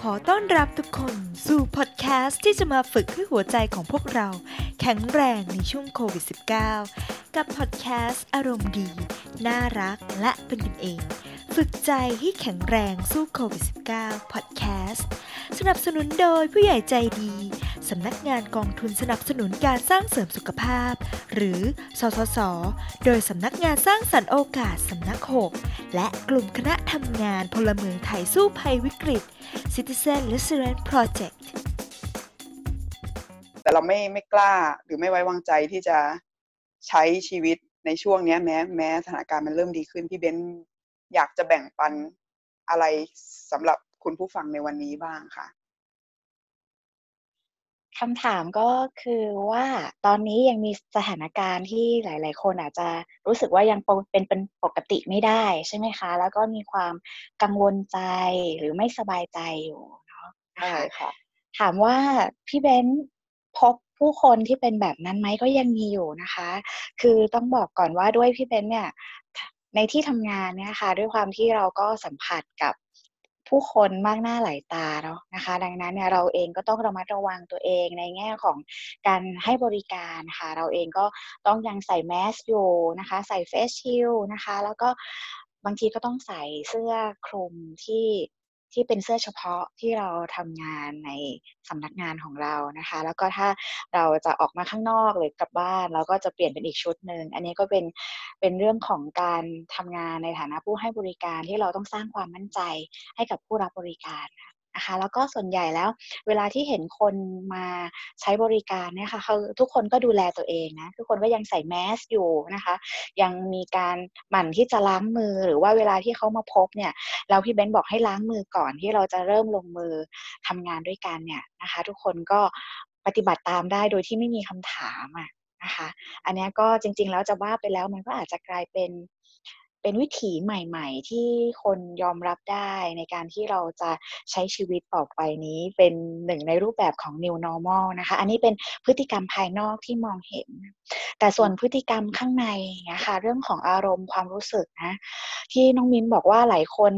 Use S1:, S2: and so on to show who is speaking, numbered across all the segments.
S1: ขอต้อนรับทุกคนสู่พอดแคสต์ที่จะมาฝึกให้หัวใจของพวกเรา แข็งแรงในช่วงโควิด -19 กับพอดแคสต์อารมณ์ดี น่ารักและเป็นกันเอง ฝึกใจให้แข็งแรงสู้โควิด -19 พอดแคสต์สนับสนุนโดยผู้ใหญ่ใจดี สำนักงานกองทุนสนับสนุนการสร้างเสริมสุขภาพ หรือ สสส โดยสำนักงานสร้างสรรค์โอกาสสำนัก 6 และกลุ่มคณะทำงานพลเมืองไทยสู้ภัยวิกฤต Citizen Resilience Project
S2: แต่เราไม่ไม่กล้าหรือไม่ไว้วางใจที่จะใช้ชีวิตในช่วงนี้แม้แม้สถานการณ์มันเริ่มดีขึ้น พี่เบนอยากจะแบ่งปันอะไรสำหรับคุณผู้ฟังในวันนี้บ้างค่ะ
S3: คำถามก็คือว่าตอนนี้ยังมีสถานการณ์ที่หลาย ๆ คนอาจจะรู้สึกว่ายังเป็นเป็นปกติไม่ได้ใช่ไหมคะ แล้วก็มีความกังวลใจหรือไม่สบายใจอยู่เนาะ
S2: ใช่ค่ะ
S3: ถามว่าพี่เบนพบผู้คนที่เป็นแบบนั้นไหมก็ยังมีอยู่นะคะ คือต้องบอกก่อนว่าด้วยพี่เบนเนี่ยในที่ทำงานเนี่ยค่ะด้วยความที่เราก็สัมผัสกับ ผู้คนมากหน้าหลายตาเนาะนะคะ ดังนั้นเนี่ยเราเองก็ต้องระมัดระวังตัวเองในแง่ของการให้บริการค่ะ เราเองก็ต้องยังใส่แมสอยู่นะคะ ใส่เฟสชิลนะคะ แล้วก็บางทีก็ต้องใส่เสื้อคลุมที่ ที่เป็นเสื้อเฉพาะที่เราทำงานในสำนักงานของเรานะคะ แล้วก็ถ้าเราจะออกมาข้างนอกหรือกลับบ้าน เราก็จะเปลี่ยนเป็นอีกชุดหนึ่งอันนี้ก็เป็นเป็นเรื่องของการทำงานในฐานะผู้ให้บริการที่เราต้องสร้างความมั่นใจให้กับผู้รับบริการค่ะ นะคะแล้วก็ส่วนใหญ่แล้ว เวลาที่เห็นคนมาใช้บริการเนี่ยค่ะคือทุกคนก็ดูแลตัวเองนะทุกคนก็ยังใส่แมสอยู่นะคะ ยังมีการหมั่นที่จะล้างมือหรือว่าเวลาที่เขามาพบเนี่ยเราพี่เบนบอกให้ล้างมือก่อนที่เราจะเริ่มลงมือทำงานด้วยกันเนี่ยนะคะ ทุกคนก็ปฏิบัติตามได้โดยที่ไม่มีคำถามอะนะคะ อันนี้ก็จริงๆแล้วจะว่าไปแล้วมันก็อาจจะกลายเป็น เป็นวิถีใหม่ ๆ ที่คนยอมรับได้ในการที่เราจะใช้ชีวิตต่อไปนี้เป็นหนึ่งในรูปแบบของ new normal นะคะ อันนี้เป็นพฤติกรรมภายนอกที่มองเห็น แต่ส่วนพฤติกรรมข้างในนะคะเรื่องของอารมณ์ความรู้สึกนะ ที่น้องมิ้นบอกว่าหลายคน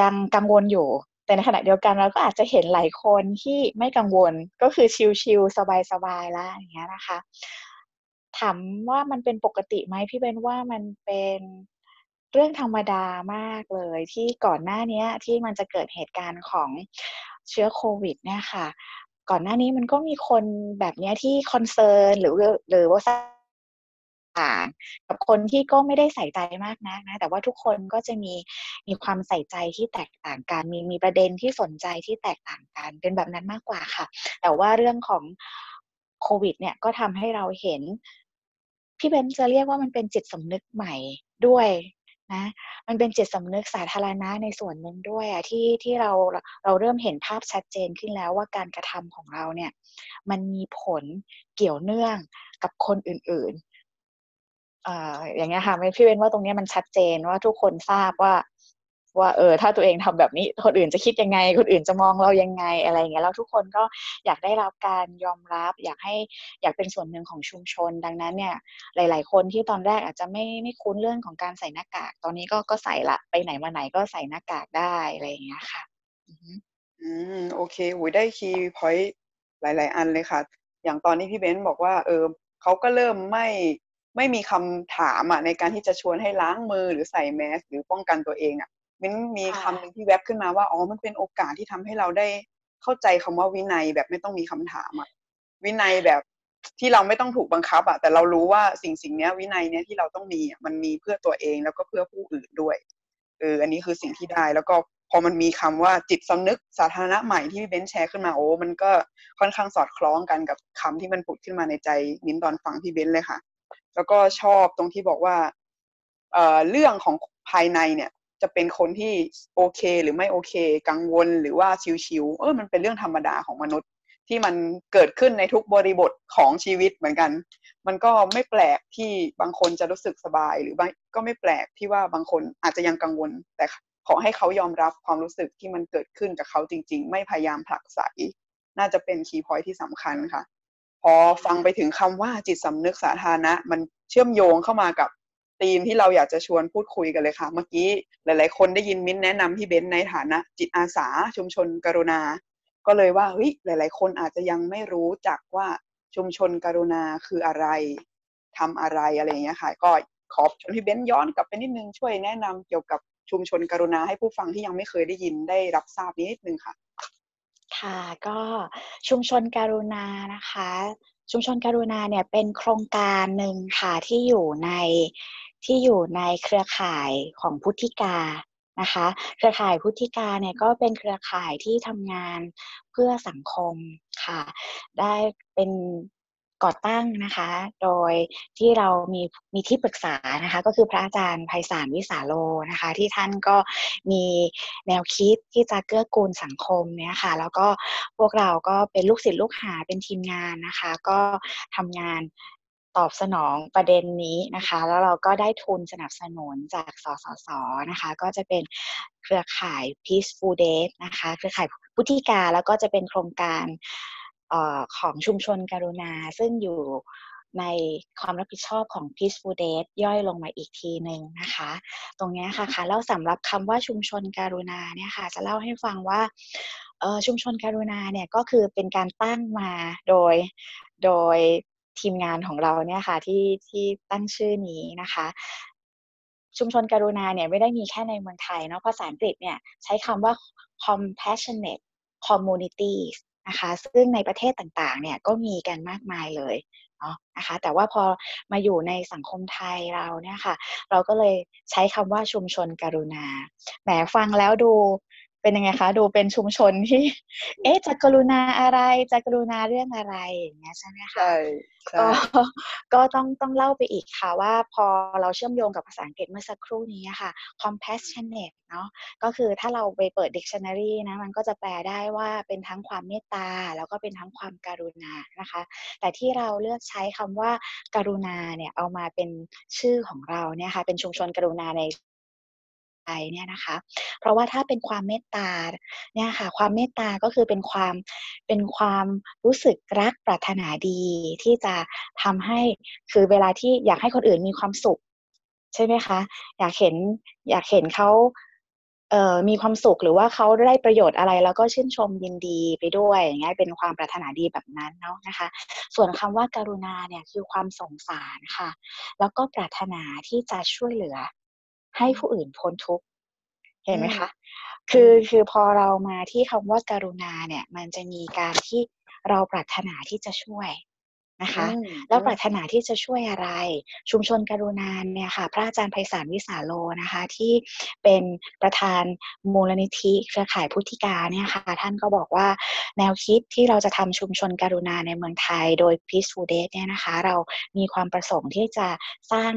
S3: ยังกังวลอยู่แต่ในขณะเดียวกันเราก็อาจจะเห็นหลายคนที่ไม่กังวลก็คือชิลๆสบายๆแล้วอย่างเงี้ยนะคะ ถามว่ามันเป็นปกติไหมพี่เบนว่ามันเป็นเรื่องธรรมดามากเลย ที่ก่อนหน้านี้ที่มันจะเกิดเหตุการณ์ของเชื้อโควิดเนี่ยค่ะ ก่อนหน้านี้มันก็มีคนแบบนี้ที่คอนเซิร์นหรือหรือว่าต่างกับคนที่ก็ไม่ได้ใส่ใจมากนะนะแต่ว่าทุกคนก็จะมีมีความใส่ใจที่แตกต่างกัน มีมีประเด็นที่สนใจที่แตกต่างกัน เป็นแบบนั้นมากกว่าค่ะ แต่ว่าเรื่องของโควิดเนี่ยก็ทำให้เราเห็น พี่เบนจะเรียกว่ามันเป็นจิตสำนึกใหม่ด้วยนะมันเป็นจิตสำนึกสาธารณะในส่วนหนึ่งด้วยอะที่ที่เราเราเริ่มเห็นภาพชัดเจนขึ้นแล้วว่าการกระทำของเราเนี่ย มันมีผลเกี่ยวเนื่องกับคนอื่นๆอ่าอย่างเงี้ยค่ะไม่พี่เว้นว่าตรงนี้มันชัดเจนว่าทุกคนทราบว่า ว่าเออถ้าตัวเองทำแบบนี้คนอื่นจะคิดยังไง คนอื่นจะมองเรายังไงอะไรเงี้ยแล้วทุกคนก็อยากได้รับการยอมรับ อยากให้อยากเป็นส่วนหนึ่งของชุมชน ดังนั้นเนี่ยหลาย ๆ คนที่ตอนแรกอาจจะไม่ไม่คุ้นเรื่องของการใส่หน้ากาก ตอนนี้ก็ก็ใส่ละไปไหนมาไหนก็ใส่หน้ากากได้อะไรอย่างเงี้ยค่ะ
S2: อืมโอเคหุยได้คีย์พอยต์หลาย ๆ อันเลยค่ะ อย่างตอนนี้พี่เบนซ์บอกว่า เออเขาก็เริ่มไม่ไม่มีคำถามอะในการที่จะชวนให้ล้างมือหรือใส่แมสหรือป้องกันตัวเองอะ มิ้นมีคำหนึ่งที่แวบขึ้นมาว่าอ๋อมันเป็นโอกาสที่ทำให้เราได้เข้าใจคำว่าวินัยแบบไม่ต้องมีคำถามอะวินัยแบบที่เราไม่ต้องถูกบังคับอะแต่เรารู้ว่าสิ่งสิ่งนี้วินัยเนี้ยที่เราต้องมีมันมีเพื่อตัวเองแล้วก็เพื่อผู้อื่นด้วยเอออันนี้คือสิ่งที่ได้แล้วก็พอมันมีคำว่าจิตสำนึกสาธารณะใหม่ที่พี่เบนแชร์ขึ้นมาโอ้มันก็ค่อนข้างสอดคล้องกันกับคำที่มันผุดขึ้นมาในใจมิ้นตอนฟังพี่เบนเลยค่ะ แล้วก็ชอบตรงที่บอกว่าเอ่อเรื่องของภายในเนี่ย จะเป็นคนที่โอเค หรือไม่โอเค กังวลหรือว่าชิวๆเออมันเป็นเรื่องธรรมดาของมนุษย์ที่มันเกิดขึ้นในทุกบริบทของชีวิตเหมือนกัน มันก็ไม่แปลกที่บางคนจะรู้สึกสบาย หรือก็ไม่แปลกที่ว่าบางคนอาจจะยังกังวล แต่ขอให้เขายอมรับความรู้สึกที่มันเกิดขึ้นกับเขาจริง ๆ ไม่พยายามผลักไสน่าจะเป็นคีย์พอยที่สำคัญค่ะ พอฟังไปถึงคำว่าจิตสำนึกสาธารณะ มันเชื่อมโยงเข้ามากับ ธีมที่เราอยากจะชวนพูดคุยกันเลยค่ะ เมื่อกี้หลาย ๆ คนได้ยินมิ้นแนะนำพี่เบนในฐานะ จิตอาสาชุมชนกรุณา ก็เลยว่าเฮ้ยหลาย ๆ คนอาจจะยังไม่รู้จักว่าชุมชนกรุณาคืออะไรทำอะไรอะไรอย่างเงี้ยค่ะ ก็ขอบชวนพี่เบนย้อนกลับไปนิดนึงช่วยแนะนำเกี่ยวกับชุมชนกรุณาให้ผู้ฟังที่ยังไม่เคยได้ยินได้รับทราบนิดนึงค่ะ
S3: ค่ะก็ชุมชนการุณานะคะชุมชนการุณาเนี่ยเป็นโครงการหนึ่งค่ะที่อยู่ใน ที่อยู่ในเครือข่ายของพุทธิกานะคะ เครือข่ายพุทธิกาเนี่ยก็เป็นเครือข่ายที่ทำงานเพื่อสังคมค่ะ ได้เป็นก่อตั้งนะคะ โดยที่เรามีมีที่ปรึกษานะคะ ก็คือพระอาจารย์ไพศาลวิสาโลนะคะ ที่ท่านก็มีแนวคิดที่จะเกื้อกูลสังคมเนี่ยค่ะ แล้วก็พวกเราก็เป็นลูกศิษย์ลูกหาเป็นทีมงานนะคะ ก็ทำงาน ตอบสนองประเด็นนี้นะคะ แล้วเราก็ได้ทุนสนับสนุนจากสสสนะคะ ก็จะเป็นเครือข่าย Peaceful Days นะคะ เครือข่ายพุทธิกาแล้วก็จะเป็นโครงการของชุมชนการุณา ซึ่งอยู่ในความรับผิดชอบของ Peaceful Days ย่อยลงมาอีกทีหนึ่งนะคะ ตรงนี้ค่ะค่ะแล้วสำหรับคำว่าชุมชนการุณาเนี่ยค่ะ จะเล่าให้ฟังว่าชุมชนการุณาเนี่ยก็คือเป็นการตั้งมาโดยโดย ทีมงานของเราเนี่ยค่ะที่ที่ตั้งชื่อนี้นะคะ ชุมชนการุณาเนี่ยไม่ได้มีแค่ในเมืองไทยเนาะภาษาอังกฤษเนี่ยใช้คำว่า compassionate communities นะคะซึ่งในประเทศต่างๆเนี่ยก็มีกันมากมายเลยเนาะนะคะแต่ว่าพอมาอยู่ในสังคมไทยเราเนี่ยค่ะ เราก็เลยใช้คำว่าชุมชนกรุณาแหมฟังแล้วดู เป็นยังไงคะ ดูเป็นชุมชนที่ เอ๊ะจะกรุณาอะไรจะกรุณาเรื่องอะไรอย่างเงี้ยใช่ไหมคะใช่ก็ก็ต้องต้องเล่าไปอีกค่ะว่าพอเราเชื่อมโยงกับภาษาอังกฤษเมื่อสักครู่นี้ค่ะ compassionate เนาะก็คือถ้าเราไปเปิด dictionary นะมันก็จะแปลได้ว่าเป็นทั้งความเมตตา แล้วก็เป็นทั้งความการุณานะคะ แต่ที่เราเลือกใช้คำว่าการุณาเนี่ยเอามาเป็นชื่อของเราเนี่ยค่ะเป็นชุมชนกรุณาในไป เนี่ยนะคะ เพราะว่าถ้าเป็นความเมตตาเนี่ยค่ะความเมตตาก็คือเป็นความเป็นความรู้สึกรักปรารถนาดีที่จะทำให้คือเวลาที่อยากให้คนอื่นมีความสุข ใช่ไหมคะ อยากเห็นอยากเห็นเขาเอ่อมีความสุขหรือว่าเขาได้ประโยชน์อะไรแล้วก็ชื่นชมยินดีไปด้วยอย่างเงี้ยเป็นความปรารถนาดีแบบนั้นเนาะนะคะ ส่วนคำว่าการุณาเนี่ยคือความสงสารค่ะ แล้วก็ปรารถนาที่จะช่วยเหลือ ให้ผู้อื่นพ้นทุกข์เห็นไหมคะ คือคือพอเรามาที่คำว่าการุณาเนี่ย มันจะมีการที่เราปรารถนาที่จะช่วย นะคะ แล้วปรารถนาที่จะช่วยอะไร ชุมชนกรุณาเนี่ยค่ะ พระอาจารย์ไพศาลวิสาโลนะคะ ที่เป็นประธานมูลนิธิเครือข่ายพุทธิกาเนี่ยค่ะ ท่านก็บอกว่าแนวคิดที่เราจะทำชุมชนกรุณาในเมืองไทย โดย Peaceful Day เนี่ยนะคะ เรามีความประสงค์ที่จะสร้าง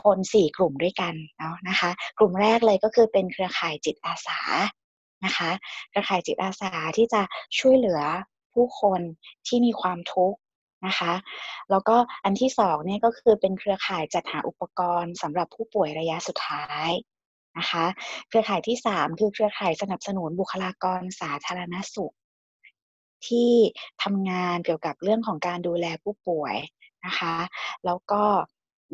S3: คนสี่กลุ่มด้วยกันเนาะนะคะ กลุ่มแรกเลยก็คือเป็นเครือข่ายจิตอาสานะคะ เครือข่ายจิตอาสาที่จะช่วยเหลือผู้คนที่มีความทุกข์ นะคะแล้วก็อันที่สองเนี่ยก็คือเป็นเครือข่ายจัดหาอุปกรณ์สำหรับผู้ป่วยระยะสุดท้ายนะคะเครือข่ายที่สามคือเครือข่ายสนับสนุนบุคลากรสาธารณสุข ที่ทำงานเกี่ยวกับเรื่องของการดูแลผู้ป่วยนะคะ แล้วก็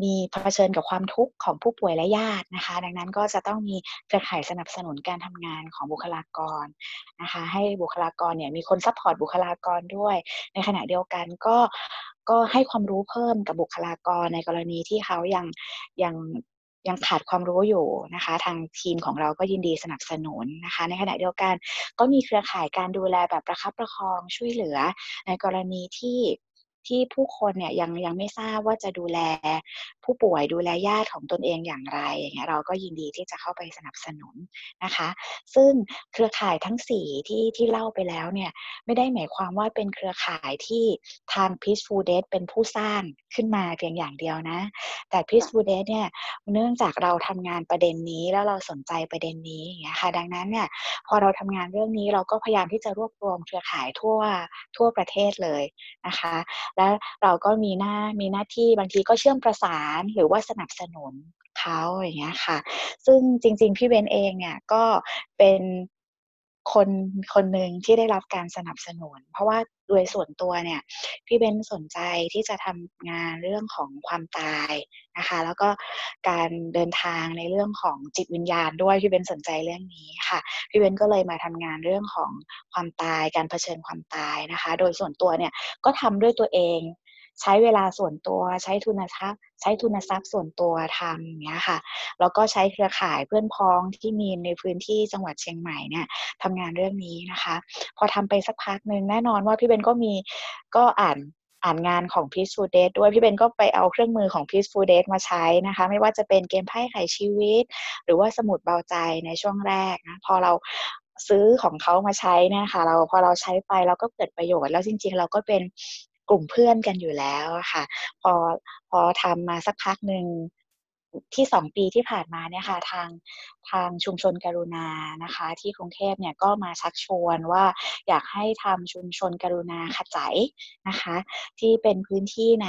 S3: มีเผชิญกับความทุกข์ของผู้ป่วยและญาตินะคะ ดังนั้นก็จะต้องมีเครือข่ายสนับสนุนการทำงานของบุคลากรนะคะ ให้บุคลากรเนี่ยมีคน support บุคลากรด้วย ในขณะเดียวกันก็ก็ให้ความรู้เพิ่มกับบุคลากรในกรณีที่เขายังยังยังขาดความรู้อยู่นะคะ ทางทีมของเราก็ยินดีสนับสนุนนะคะ ในขณะเดียวกันก็มีเครือข่ายการดูแลแบบประคับประคองช่วยเหลือ ในกรณีที่ ที่ผู้คนเนี่ยยังยังไม่ทราบว่าจะดูแลผู้ป่วยดูแลญาติของตนเองอย่างไรอย่างเงี้ยเราก็ยินดีที่จะเข้าไปสนับสนุนนะคะ ซึ่งเครือข่ายทั้ง4ที่ที่เล่าไปแล้วเนี่ยไม่ได้หมายความว่าเป็นเครือข่ายที่ทาง Peaceful d a y เป็นผู้สร้างขึ้นมาเพียงอย่างเดียวนะ แต่ Peaceful d a y เนี่ยเนื่องจากเราทำงานประเด็นนี้แล้วเราสนใจประเด็นนี้อย่างเงี้ยค่ะดังนั้นเนี่ยพอเราทำงานเรื่องนี้เราก็พยายามที่จะรวบรวมเครือข่ายทั่วทั่วประเทศเลยนะคะแล้วเราก็มีหน้ามีหน้าที่บางทีก็เชื่อมประสานหรือว่าสนับสนุนเขาอย่างเงี้ยค่ะ ซึ่งจริง ๆ พี่เบนเองเนี่ยก็เป็น คนคนหนึ่งที่ได้รับการสนับสนุน เพราะว่าโดยส่วนตัวเนี่ยพี่เบนสนใจที่จะทำงานเรื่องของความตายนะคะ แล้วก็การเดินทางในเรื่องของจิตวิญญาณด้วยพี่เบนสนใจเรื่องนี้ค่ะพี่เบนก็เลยมาทำงานเรื่องของความตายการเผชิญความตายนะคะ โดยส่วนตัวเนี่ยก็ทำด้วยตัวเอง ใช้เวลาส่วนตัว ใช้ทุนทรัพย์ ใช้ทุนทรัพย์ส่วนตัวทำอย่างเงี้ยค่ะแล้วก็ใช้เครือข่ายเพื่อนพ้องที่มีในพื้นที่จังหวัดเชียงใหม่เนี่ยทำงานเรื่องนี้นะคะ พอทำไปสักพักหนึ่งแน่นอนว่าพี่เบนก็มีก็อ่านอ่านงานของ Peaceful Date ด้วยพี่เบนก็ไปเอาเครื่องมือของ Peaceful Date มาใช้นะคะ ไม่ว่าจะเป็นเกมไพ่ไขชีวิต หรือว่าสมุดเบาใจในช่วงแรกนะพอเราซื้อของเขามาใช้นี่ยค่ะเราพอเราใช้ไปเราก็เกิดประโยชน์แล้วจริง ๆ เราก็เป็น กลุ่มเพื่อนกันอยู่แล้วค่ะ พอพอทำมาสักพักหนึ่ง ที่สองปีที่ผ่านมาเนี่ยค่ะทางทางชุมชนกรุณานะคะ ที่กรุงเทพเนี่ยก็มาชักชวนว่าอยากให้ทำชุมชนกรุณาขจายนะคะ ที่เป็นพื้นที่ใน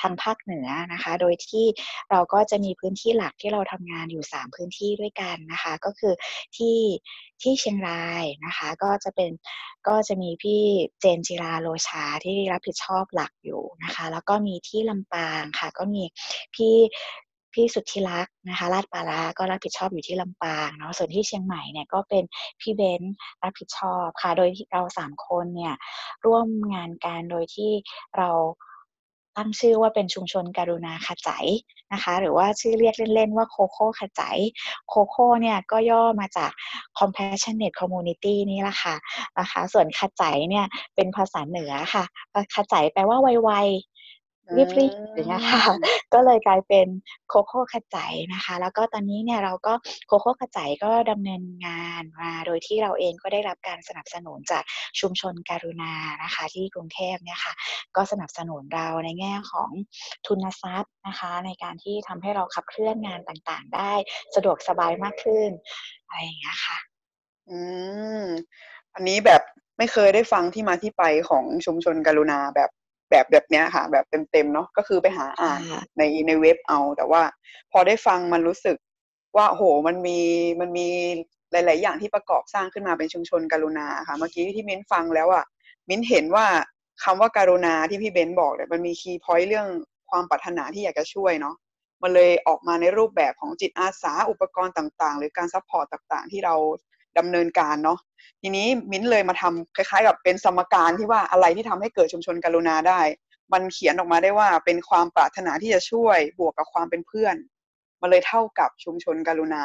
S3: ทางภาคเหนือนะคะ โดยที่เราก็จะมีพื้นที่หลักที่เราทำงานอยู่ 3 พื้นที่ด้วยกันนะคะ ก็คือที่ที่เชียงรายนะคะ ก็จะเป็นก็จะมีพี่เจนจิราโลชาที่รับผิดชอบหลักอยู่นะคะ แล้วก็มีที่ลำปางค่ะ ก็มีพี่ พี่สุทธิรักษ์นะคะลาดปาราก็รับผิดชอบอยู่ที่ลำปางเนาะส่วนที่เชียงใหม่เนี่ยก็เป็นพี่เบนรับผิดชอบค่ะโดยที่เราสามคนเนี่ยร่วมงานกันโดยที่เราตั้งชื่อว่าเป็นชุมชนการุณาขจายนะคะ หรือว่าชื่อเรียกเล่นๆว่าโคโค่ขจายโคโค่เนี่ยก็ย่อมาจาก compassionate community นี่แหละค่ะนะคะ ส่วนขจายเนี่ยเป็นภาษาเหนือค่ะขจายแปลว่าไว รีบรีบอย่างเงี้ยค่ะก็เลยกลายเป็นโคโค่ขจายนะคะ แล้วก็ตอนนี้เนี่ยเราก็โคโค่ขจายก็ดำเนินงานมาโดยที่เราเองก็ได้รับการสนับสนุนจากชุมชนการุณานะคะ ที่กรุงเทพเนี่ยค่ะ ก็สนับสนุนเราในแง่ของทุนทรัพย์นะคะ ในการที่ทำให้เราขับเคลื่อนงานต่างๆ ได้สะดวกสบายมากขึ้นอะไรอย่างเงี้ยค่ะ
S2: อืมอันนี้แบบไม่เคยได้ฟังที่มาที่ไปของชุมชนกรุณาแบบ แบบแบบเนี้ยค่ะ แบบเต็มๆเนาะก็คือไปหาอ่านในในเว็บเอา แต่ว่าพอได้ฟังมันรู้สึกว่าโหมันมีมันมีหลาย ๆ อย่างที่ประกอบสร้างขึ้นมาเป็นชุมชนกรุณาค่ะ เมื่อกี้ที่มิ้นฟังแล้วอะมิ้นเห็นว่าคำว่าการุณาที่พี่เบนบอกเนี่ยมันมี key point เรื่องความปรารถนาที่อยากจะช่วยเนาะมันเลยออกมาในรูปแบบของจิตอาสาอุปกรณ์ต่าง ๆ หรือการ support ต่าง ๆ ที่เรา ดำเนินการเนาะทีนี้มิ้นเลยมาทำคล้ายๆ กับเป็นสมการที่ว่าอะไรที่ทำให้เกิดชุมชนกรุณาได้ มันเขียนออกมาได้ว่าเป็นความปรารถนาที่จะช่วยบวกกับความเป็นเพื่อน มันเลยเท่ากับชุมชนกรุณา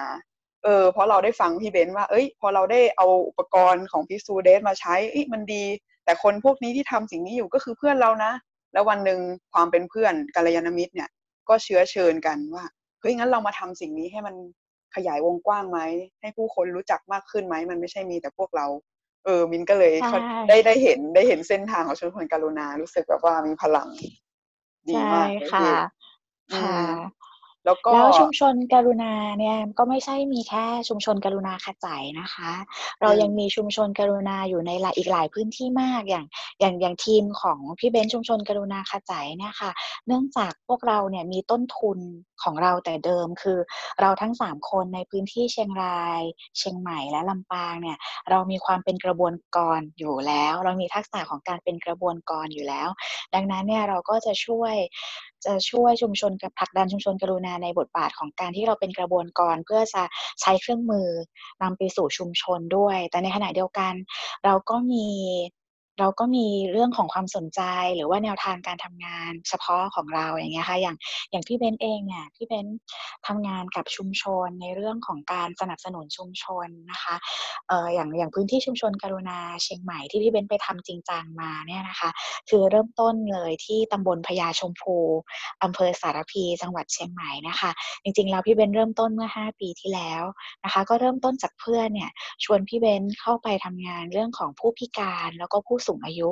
S2: เออเพราะเราได้ฟังพี่เบนว่า เอ้ย พอเราได้เอาอุปกรณ์ของ Peaceful Death มาใช้อ้มันดี แต่คนพวกนี้ที่ทำสิ่งนี้อยู่ก็คือเพื่อนเรานะ แล้ววันหนึ่งความเป็นเพื่อนกัลยาณมิตรเนี่ย ก็เชื้อเชิญกันว่าเฮ้ยงั้นเรามาทำสิ่งนี้ให้มัน ขยายวงกว้างไหม ให้ผู้คนรู้จักมากขึ้นไหม มันไม่ใช่มีแต่พวกเรา เออ มินก็เลยได้ได้เห็นได้เห็นเส้นทางของชุมชนการุณา รู้สึกแบบว่ามีพลัง ดีมาก
S3: ค่ะค่ะ
S2: แล้วก็
S3: แล้วชุมชนกรุณาเนี่ยก็ไม่ใช่มีแค่ชุมชนกรุณาขจายนะคะ เรายังมีชุมชนกรุณาอยู่ในหลายอีกหลายพื้นที่มากอย่างอย่างอย่างทีมของพี่เบนชุมชนกรุณาขจายเนี่ยค่ะ เนื่องจากพวกเราเนี่ยมีต้นทุนของเราแต่เดิมคือ เราทั้งสามคนในพื้นที่เชียงราย เชียงใหม่และลำปางเนี่ยเรามีความเป็นกระบวนกรอยู่แล้ว เรามีทักษะของการเป็นกระบวนกรอยู่แล้ว ดังนั้นเนี่ยเราก็จะช่วย จะช่วยชุมชนกับผลักดันชุมชนกรุณาในบทบาทของการที่เราเป็นกระบวนกรเพื่อจะใช้เครื่องมือนำไปสู่ชุมชนด้วย แต่ในขณะเดียวกัน เราก็มี เราก็มีเรื่องของความสนใจหรือว่าแนวทางการทำงานเฉพาะของเราอย่างเงี้ยค่ะอย่างอย่างพี่เบนเองเนี่ยพี่เบนทำงานกับชุมชนในเรื่องของการสนับสนุนชุมชนนะคะเอ่ออย่างอย่างพื้นที่ชุมชนกรุณาเชียงใหม่ที่พี่เบนไปทำจริงจังมาเนี่ยนะคะ คือเริ่มต้นเลยที่ตำบลพญาชมพูอำเภอสารพีจังหวัดเชียงใหม่นะคะ จริงๆแล้วพี่เบนเริ่มต้นเมื่อ 5 ปีที่แล้วนะคะ ก็เริ่มต้นจากเพื่อนเนี่ยชวนพี่เบนเข้าไปทำงานเรื่องของผู้พิการแล้วก็ผู้สูงูงอายุ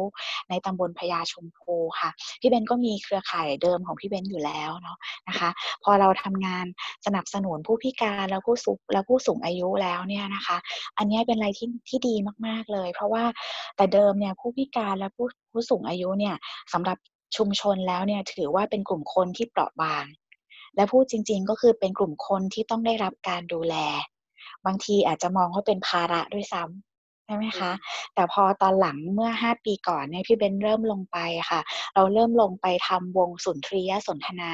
S3: ในตำบลพญาชมพูค่ะพี่เบนก็มีเครือข่ายเดิมของพี่เบนอยู่แล้วเนาะนะคะ พอเราทำงานสนับสนุนผู้พิการแล้วผู้สูงแล้วผู้สูงอายุแล้วเนี่ยนะคะ อันนี้เป็นอะไรที่ที่ดีมากๆเลย เพราะว่าแต่เดิมเนี่ยผู้พิการและผู้ผู้สูงอายุเนี่ยสำหรับชุมชนแล้วเนี่ยถือว่าเป็นกลุ่มคนที่เปราะบาง และพูดจริง ๆ ก็คือเป็นกลุ่มคนที่ต้องได้รับการดูแล บางทีอาจจะมองว่าเป็นภาระด้วยซ้ำ ช่ไหมคะ แต่พอตอนหลังเมื่อ 5 ปีก่อนเนี่ยพี่เบนเริ่มลงไปค่ะ เราเริ่มลงไปทำวงสุนทรียสนทนา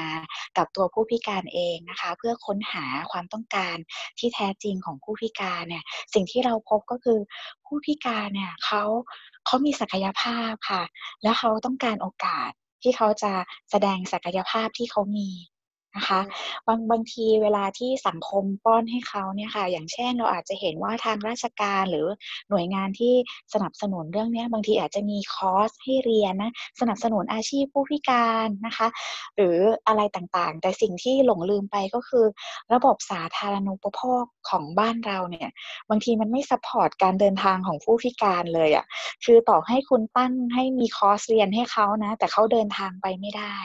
S3: กับตัวผู้พิการเองนะคะ เพื่อค้นหาความต้องการที่แท้จริงของผู้พิการเนี่ย สิ่งที่เราพบก็คือผู้พิการเนี่ยเขาเขามีศักยภาพค่ะ แล้วเขาต้องการโอกาสที่เขาจะแสดงศักยภาพที่เขามี นะคะ บางบางทีเวลาที่สังคมป้อนให้เขาเนี่ยค่ะ อย่างเช่นเราอาจจะเห็นว่าทางราชการหรือหน่วยงานที่สนับสนุนเรื่องนี้บางทีอาจจะมีคอร์สให้เรียนนะสนับสนุนอาชีพผู้พิการนะคะ หรืออะไรต่างๆ แต่สิ่งที่หลงลืมไปก็คือ ระบบสาธารณูปโภคของบ้านเราเนี่ยบางทีมันไม่ support การเดินทางของผู้พิการเลยอะค่ะคือต่อให้คุณตั้งให้มีคอร์สเรียนให้เขานะ แต่เขาเดินทางไปไม่ได้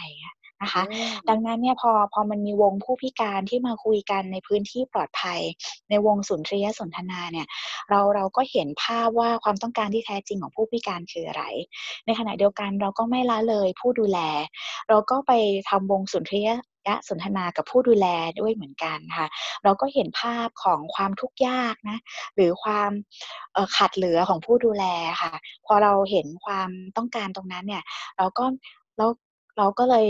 S3: นะคะ ดังนั้นเนี่ยพอพอมันมีวงผู้พิการที่มาคุยกันในพื้นที่ปลอดภัย ในวงสุนทรียสนทนาเนี่ยเราเราก็เห็นภาพว่าความต้องการที่แท้จริงของผู้พิการคืออะไร ในขณะเดียวกันเราก็ไม่ละเลยผู้ดูแล เราก็ไปทำวงสุนทรียยะสนทนากับผู้ดูแลด้วยเหมือนกันค่ะ เราก็เห็นภาพของความทุกข์ยากนะ หรือความขาดเหลือของผู้ดูแลค่ะ พอเราเห็นความต้องการตรงนั้นเนี่ย เราก็เราเราก็เลย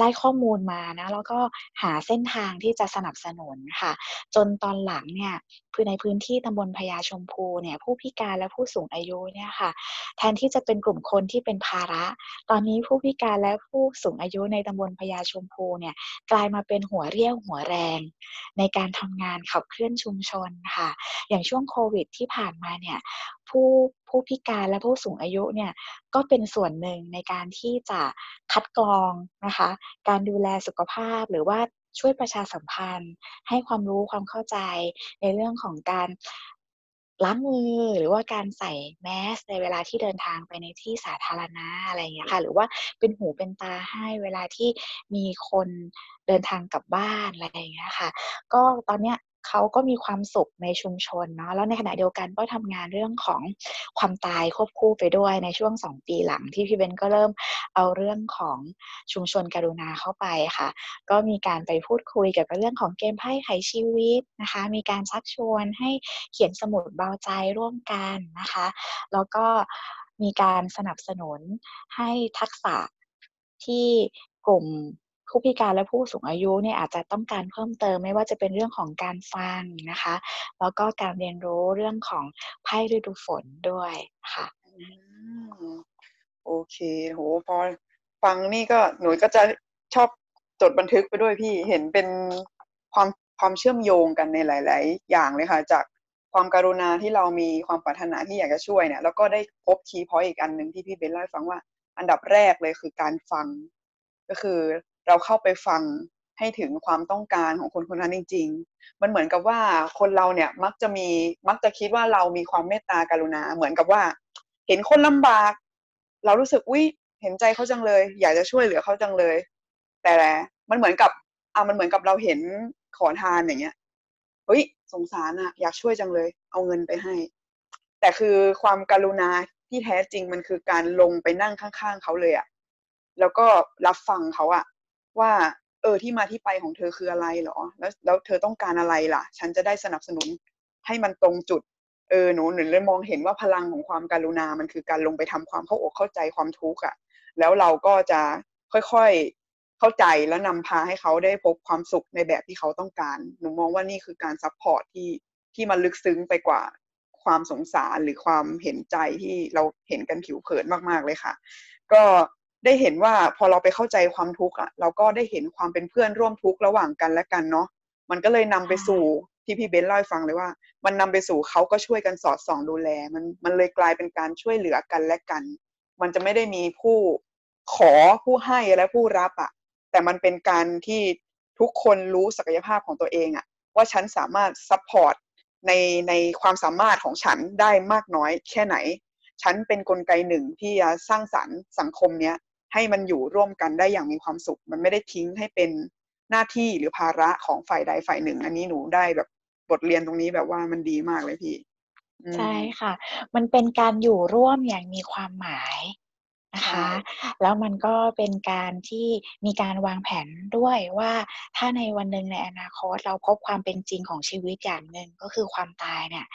S3: ได้ข้อมูลมานะแล้วก็หาเส้นทางที่จะสนับสนุนค่ะ จนตอนหลังเนี่ย คือในพื้นที่ตำบลพญาชมพูเนี่ยผู้พิการและผู้สูงอายุเนี่ยค่ะ แทนที่จะเป็นกลุ่มคนที่เป็นภาระ ตอนนี้ผู้พิการและผู้สูงอายุในตำบลพญาชมพูเนี่ยกลายมาเป็นหัวเรี่ยวหัวแรง ในการทำงานขับเคลื่อนชุมชนค่ะ อย่างช่วงโควิดที่ผ่านมาเนี่ยผู้ผู้พิการและผู้สูงอายุเนี่ยก็เป็นส่วนหนึ่งในการที่จะคัดกรองนะคะ การดูแลสุขภาพหรือว่า ช่วยประชาสัมพันธ์ ให้ความรู้ความเข้าใจในเรื่องของการล้างมือหรือว่าการใส่แมสในเวลาที่เดินทางไปในที่สาธารณะอะไรอย่างเงี้ยค่ะ หรือว่าเป็นหูเป็นตาให้เวลาที่มีคนเดินทางกลับบ้านอะไรอย่างเงี้ยค่ะ ก็ตอนเนี้ย เขาก็มีความสุขในชุมชนเนาะแล้วในขณะเดียวกันก็ทำงานเรื่องของความตายควบคู่ไปด้วยในช่วงสองปีหลังที่พี่เบนก็เริ่มเอาเรื่องของชุมชนกรุณาเข้าไปค่ะ ก็มีการไปพูดคุยเกี่ยวกับเรื่องของเกมไพ่ไขชีวิตนะคะ มีการชักชวนให้เขียนสมุดเบาใจร่วมกันนะคะ แล้วก็มีการสนับสนุนให้ทักษะที่กลุ่ม ผู้พิการและผู้สูงอายุเนี่ยอาจจะต้องการเพิ่มเติมไม่ว่าจะเป็นเรื่องของการฟังนะคะ แล้วก็การเรียนรู้เรื่องของไพ่ฤดูฝนด้วยค่ะ
S2: โอเคโหพอฟังนี่ก็หนูก็จะชอบจดบันทึกไปด้วยพี่เห็นเป็นความความเชื่อมโยงกันในหลาย ๆ อย่างเลยค่ะ จากความการุณาที่เรามีความปรารถนาที่อยากจะช่วยเนี่ย แล้วก็ได้พบคีย์พอยต์อีกอันหนึ่งที่พี่เบนเล่าให้ฟังว่า อันดับแรกเลยคือการฟัง ก็คือ เราเข้าไปฟังให้ถึงความต้องการของคนคนนั้นจริง ๆ มันเหมือนกับว่าคนเราเนี่ยมักจะมีมักจะคิดว่าเรามีความเมตตากรุณา เหมือนกับว่า เห็นคนลำบาก เรารู้สึกวิเห็นใจเขาจังเลย อยากจะช่วยเหลือเขาจังเลย แต่มันเหมือนกับอะมันเหมือนกับเราเห็นขอทานอย่างเงี้ยเฮ้ยสงสารอะอยากช่วยจังเลย เอาเงินไปให้ แต่คือความกรุณาที่แท้จริงมันคือการลงไปนั่งข้างๆเขาเลยอะแล้วก็รับฟังเขาอะ ว่า เออที่มาที่ไปของเธอคืออะไรหรอ แล้วแล้วเธอต้องการอะไรล่ะ ฉันจะได้สนับสนุนให้มันตรงจุด เออหนูหนูเลยมองเห็นว่าพลังของความการุณา มันคือการลงไปทำความเข้าอกเข้าใจความทุกข์อะ แล้วเราก็จะค่อยๆเข้าใจแล้วนำพาให้เขาได้พบความสุขในแบบที่เขาต้องการ หนูมองว่านี่คือการ support ที่ที่มันลึกซึ้งไปกว่าความสงสารหรือความเห็นใจที่เราเห็นกันผิวเผินมากๆเลยค่ะ ก็ ได้เห็นว่าพอเราไปเข้าใจความทุกข์อะเราก็ได้เห็นความเป็นเพื่อนร่วมทุกข์ระหว่างกันและกันเนาะมันก็เลยนำไปสู่ที่พี่เบนเล่าให้ฟังเลยว่า มันนำไปสู่เขาก็ช่วยกันสอดส่องดูแล มันมันเลยกลายเป็นการช่วยเหลือกันและกัน มันจะไม่ได้มีผู้ขอผู้ให้และผู้รับอะ แต่มันเป็นการที่ทุกคนรู้ศักยภาพของตัวเองอะ ว่าฉันสามารถ support ในในความสามารถของฉันได้มากน้อยแค่ไหน ฉันเป็นกลไกหนึ่งที่จะสร้างสรรค์สังคมเนี้ย ให้มันอยู่ร่วมกันได้อย่างมีความสุข มันไม่ได้ทิ้งให้เป็นหน้าที่หรือภาระของฝ่ายใดฝ่ายหนึ่ง อันนี้หนูได้แบบบทเรียนตรงนี้แบบว่ามันดีมากเลยพี่
S3: ใช่ค่ะ มันเป็นการอยู่ร่วมอย่างมีความหมาย นะคะ แล้วมันก็เป็นการที่มีการวางแผนด้วยว่าถ้าในวันหนึ่งในอนาคตเราพบความเป็นจริงของชีวิตอย่างหนึ่งก็คือความตายเนี่ย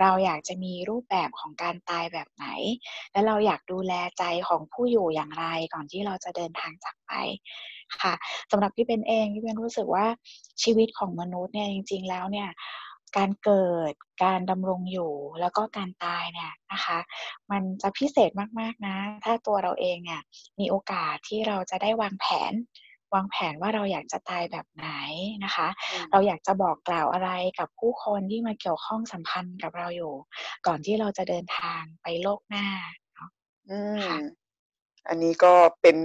S3: เราอยากจะมีรูปแบบของการตายแบบไหน และเราอยากดูแลใจของผู้อยู่อย่างไรก่อนที่เราจะเดินทางจากไปค่ะสำหรับพี่เป็นเองพี่เป็นรู้สึกว่าชีวิตของมนุษย์เนี่ยจริง ๆ แล้วเนี่ย การเกิด การดำรงอยู่ แล้วก็การตายเนี่ยนะคะ มันจะพิเศษมากๆนะ ถ้าตัวเราเองเนี่ยมีโอกาสที่เราจะได้วางแผน วางแผนว่าเราอยากจะตายแบบไหนนะคะ เราอยากจะบอกกล่าวอะไรกับผู้คนที่มาเกี่ยวข้องสัมพันธ์กับเราอยู่ ก่อนที่เราจะเดินทางไปโลกหน้าเนาะ
S2: อืมอันนี้ก็เป็น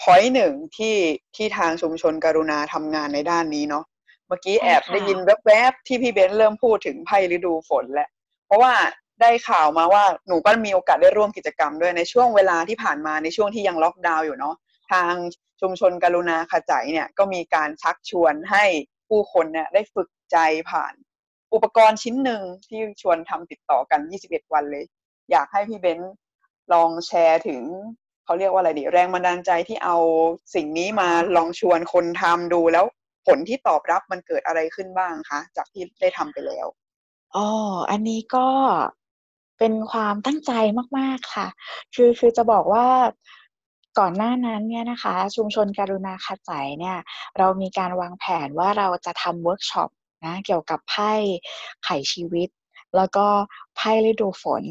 S2: พอยต์หนึ่งที่ที่ทางชุมชนกรุณาทำงานในด้านนี้เนาะเมื่อกี้แอบได้ยินแวบๆที่พี่เบนเริ่มพูดถึงไพ่ฤดูฝนแล้ว เพราะว่าได้ข่าวมาว่าหนูก็มีโอกาสได้ร่วมกิจกรรมด้วยในช่วงเวลาที่ผ่านมาในช่วงที่ยังล็อกดาวน์อยู่เนาะทางชุมชนกรุณาขจายเนี่ยก็มีการชักชวนให้ผู้คนเนี่ยได้ฝึกใจผ่าน อุปกรณ์ชิ้นหนึ่งที่ชวนทำติดต่อกัน 21 วันเลย อยากให้พี่เบนลองแชร์ถึงเขาเรียกว่าอะไรดีแรงบันดาลใจที่เอาสิ่งนี้มาลองชวนคนทำดูแล้ว ผลที่ตอบรับมันเกิดอะไรขึ้นบ้างคะ จากที่ได้ทำไปแล้ว
S3: อ๋ออันนี้ก็เป็นความตั้งใจมาก ๆ ค่ะ คือคือจะบอกว่าก่อนหน้านั้นเนี่ยนะคะ ชุมชนการุณาขจายเนี่ย เรามีการวางแผนว่าเราจะทำเวิร์กช็อปนะเกี่ยวกับไพ่ไขชีวิต แล้วก็ไพ่ฤดูฝน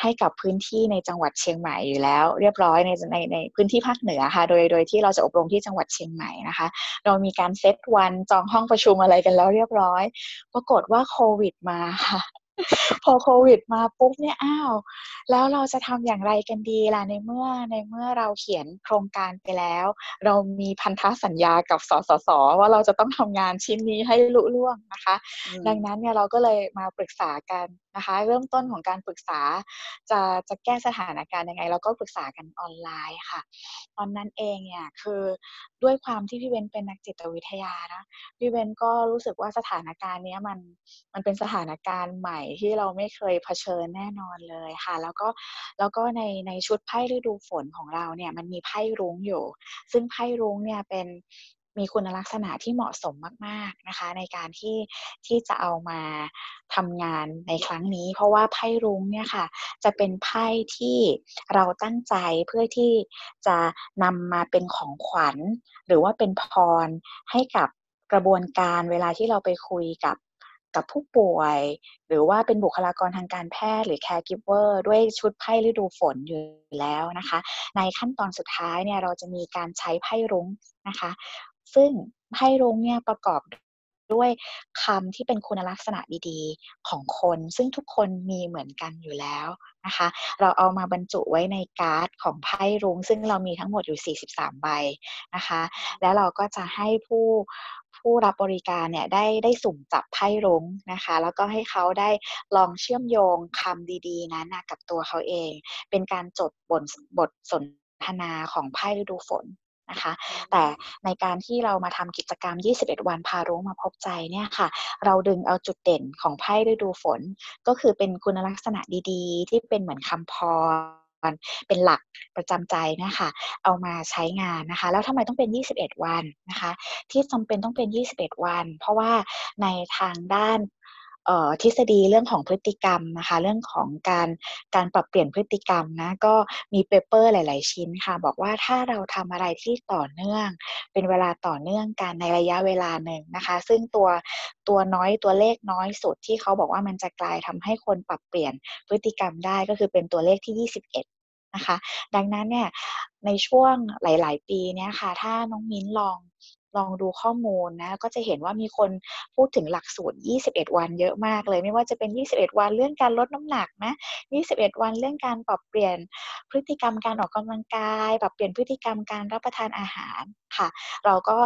S3: ให้กับพื้นที่ในจังหวัดเชียงใหม่อยู่แล้ว เรียบร้อยในในในพื้นที่ภาคเหนือค่ะ โดยโดยที่เราจะอบรมที่จังหวัดเชียงใหม่นะคะ เรามีการเซตวันจองห้องประชุมอะไรกันแล้วเรียบร้อย ปรากฏว่าโควิดมาค่ะ พอโควิดมาปุ๊บเนี่ยอ้าว แล้วเราจะทำอย่างไรกันดีล่ะในเมื่อในเมื่อเราเขียนโครงการไปแล้ว เรามีพันธสัญญากับสสสว่าเราจะต้องทำงานชิ้นนี้ให้ลุล่วงนะคะ ดังนั้นเนี่ยเราก็เลยมาปรึกษากันนะคะ เริ่มต้นของการปรึกษาจะจะแก้สถานการณ์ยังไงเราก็ปรึกษากันออนไลน์ค่ะ ตอนนั้นเองเนี่ยคือด้วยความที่พี่เบนเป็นนักจิตวิทยานะพี่เบนก็รู้สึกว่าสถานการณ์นี้มันมันเป็นสถานการณ์ใหม่ที่เราไม่เคยเผชิญแน่นอนเลยค่ะ แล้วก็แล้วก็ในในชุดไพ่ฤดูฝนของเราเนี่ยมันมีไพ่รุ้งอยู่ ซึ่งไพ่รุ้งเนี่ยเป็น มีคุณลักษณะที่เหมาะสมมากๆนะคะ ในการที่ที่จะเอามาทำงานในครั้งนี้ เพราะว่าไพ่รุ้งเนี่ยค่ะ จะเป็นไพ่ที่เราตั้งใจเพื่อที่จะนำมาเป็นของขวัญ หรือว่าเป็นพรให้กับกระบวนการเวลาที่เราไปคุยกับกับผู้ป่วย หรือว่าเป็นบุคลากรทางการแพทย์หรือ caregiver ด้วยชุดไพ่ฤดูฝนอยู่แล้วนะคะ ในขั้นตอนสุดท้ายเนี่ยเราจะมีการใช้ไพ่รุ้งนะคะ ซึ่งไพ่รุ้งเนี่ยประกอบด้วยคำที่เป็นคุณลักษณะดีๆของคน ซึ่งทุกคนมีเหมือนกันอยู่แล้วนะคะ เราเอามาบรรจุไว้ในการ์ดของไพ่รุ้ง ซึ่งเรามีทั้งหมดอยู่ 43 ใบนะคะ แล้วเราก็จะให้ผู้ผู้รับบริการเนี่ยได้ได้สุ่มจับไพ่รุ้งนะคะ แล้วก็ให้เขาได้ลองเชื่อมโยงคำดีๆนั้นนะกับตัวเขาเอง เป็นการจดบทบทสนทนาของไพ่ฤดูฝน นะคะ แต่ในการที่เรามาทำกิจกรรม 21 วันพารุ้งมาพบใจเนี่ยค่ะ เราดึงเอาจุดเด่นของไพ่ฤดูฝน ก็คือเป็นคุณลักษณะดีๆ ที่เป็นเหมือนคำพรเป็นหลักประจำใจนะคะเอามาใช้งานนะคะ แล้วทำไมต้องเป็น 21 วันนะคะ ที่จำเป็นต้องเป็น 21 วัน เพราะว่าในทางด้าน ทฤษฎีเรื่องของพฤติกรรมนะคะ เรื่องของการการปรับเปลี่ยนพฤติกรรมนะก็มีเปเปอร์หลาย ๆ ชิ้นค่ะ บอกว่าถ้าเราทำอะไรที่ต่อเนื่อง เป็นเวลาต่อเนื่องกันในระยะเวลาหนึ่งนะคะ ซึ่งตัวตัวน้อยตัวเลขน้อยสุดที่เขาบอกว่ามันจะกลายทำให้คนปรับเปลี่ยนพฤติกรรมได้ก็คือเป็นตัวเลขที่ 21นะคะดังนั้นเนี่ยในช่วงหลาย ๆ ปีเนี่ยค่ะถ้าน้องมิ้นลอง ลองดูข้อมูลนะก็จะเห็นว่ามีคนพูดถึงหลักสูตร 21 วันเยอะมากเลย ไม่ว่าจะเป็น 21 วันเรื่องการลดน้ำหนักนะ 21 วันเรื่องการปรับเปลี่ยนพฤติกรรมการออกกำลังกาย ปรับเปลี่ยนพฤติกรรมการรับประทานอาหารค่ะ เราก็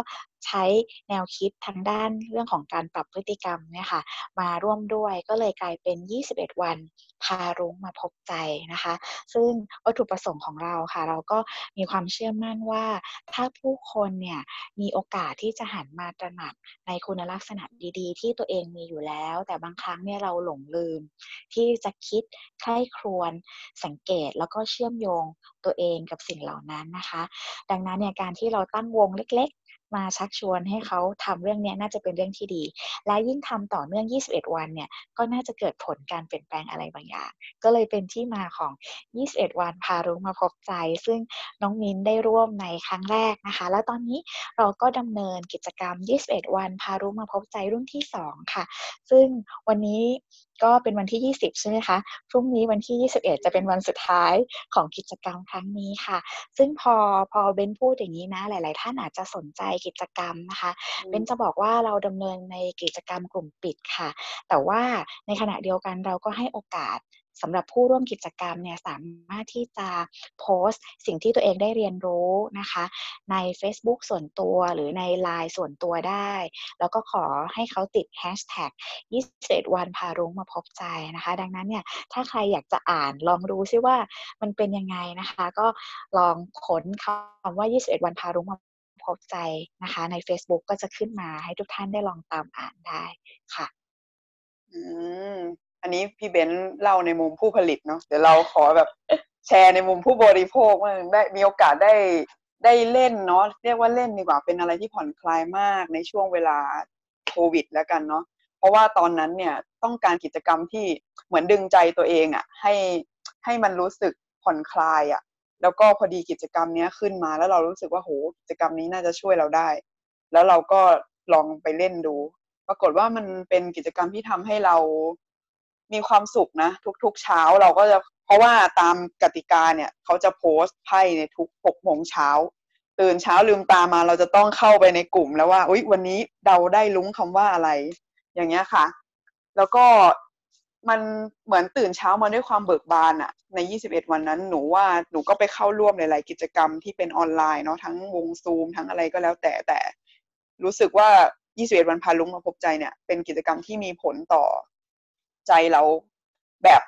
S3: ใช้แนวคิดทางด้านเรื่องของการปรับพฤติกรรมเนี่ยค่ะมาร่วมด้วยก็เลยกลายเป็น 21 วันพารุ้งมาพบใจนะคะ ซึ่งวัตถุประสงค์ของเราค่ะ เราก็มีความเชื่อมั่นว่า ถ้าผู้คนเนี่ยมีโอกาสที่จะหันมาตระหนักในคุณลักษณะดีๆ ที่ตัวเองมีอยู่แล้ว แต่บางครั้งเนี่ยเราหลงลืม ที่จะคิดใคร่ครวญสังเกตแล้วก็เชื่อมโยงตัวเองกับสิ่งเหล่านั้นนะคะ ดังนั้นเนี่ยการที่เราตั้งวงเล็ก มาชักชวนให้เขาทำเรื่องนี้น่าจะเป็นเรื่องที่ดี และยิ่งทำต่อเนื่อง 21 วันเนี่ยก็น่าจะเกิดผลการเปลี่ยนแปลงอะไรบางอย่าง ก็เลยเป็นที่มาของ 21 วันพารุ้มาพบใจ ซึ่งน้องมิ้นได้ร่วมในครั้งแรกนะคะ แล้วตอนนี้เราก็ดำเนินกิจกรรม 21 วันพารุ้มาพบใจรุ่นที่ 2 ค่ะ ซึ่งวันนี้ ก็เป็นวันที่ 20 ใช่ไหมคะ พรุ่งนี้วันที่ 21 จะเป็นวันสุดท้ายของกิจกรรมครั้งนี้ค่ะ ซึ่งพอพอเบนพูดอย่างนี้นะ หลาย ๆ ท่านอาจจะสนใจกิจกรรมนะคะ เบนจะบอกว่าเราดำเนินในกิจกรรมกลุ่มปิดค่ะ แต่ว่าในขณะเดียวกันเราก็ให้โอกาส สำหรับผู้ร่วมกิจกรรมเนี่ยสามารถที่จะโพสต์ สิ่งที่ตัวเองได้เรียนรู้นะคะ ใน Facebook ส่วนตัวหรือใน Line ส่วนตัวได้ แล้วก็ขอให้เขาติด hashtag 21 วันพารุ้งมาพบใจนะคะ ดังนั้นเนี่ยถ้าใครอยากจะอ่านลองรู้ซิว่ามันเป็นยังไงนะคะ ก็ลองค้นคำว่า 21 วันพารุ้งมาพบใจนะคะ ใน Facebook ก็จะขึ้นมาให้ทุกท่านได้ลองตามอ่านได้ค่ะ
S2: อืม อันนี้พี่เบนซ์เล่าในมุมผู้ผลิตเนาะเดี๋ยวเราขอแบบแชร์ในมุมผู้บริโภคมางได้มีโอกาสได้ได้เล่นเนาะเรียกว่าเล่นดีกว่าเป็นอะไรที่ผ่อนคลายมากในช่วงเวลาโควิด แล้วกันเนาะเพราะว่าตอนนั้นเนี่ยต้องการกิจกรรมที่เหมือนดึงใจตัวเองอะ่ะให้ให้มันรู้สึกผ่อนคลายอะ่ะแล้วก็พอดีกิจกรรมเนี้ยขึ้นมาแล้วเรารู้สึกว่าโหกิจกรรมนี้น่าจะช่วยเราได้ แล้วเราก็ลองไปเล่นดู ปรากฏว่ามันเป็นกิจกรรมที่ทำให้เรา มีความสุขนะ ทุกๆเช้าเราก็จะเพราะว่าตามกติกาเนี่ยเขาจะโพสต์ไพ่ในทุกหกโมงเช้าตื่นเช้าลืมตามาเราจะต้องเข้าไปในกลุ่มแล้วว่าอุ๊ยวันนี้เราได้ลุ้งคำว่าอะไร อย่างเงี้ยค่ะ แล้วก็มันเหมือนตื่นเช้ามาด้วยความเบิกบานอะใน 21 วันนั้น หนูว่าหนูก็ไปเข้าร่วมหลาย ๆ กิจกรรมที่เป็นออนไลน์เนาะทั้งวงซูมทั้งอะไรก็แล้วแต่แต่ รู้สึกว่า 21 วันพาลุงมาพบใจเนี่ย เป็นกิจกรรมที่มีผลต่อ ใจเราแบบ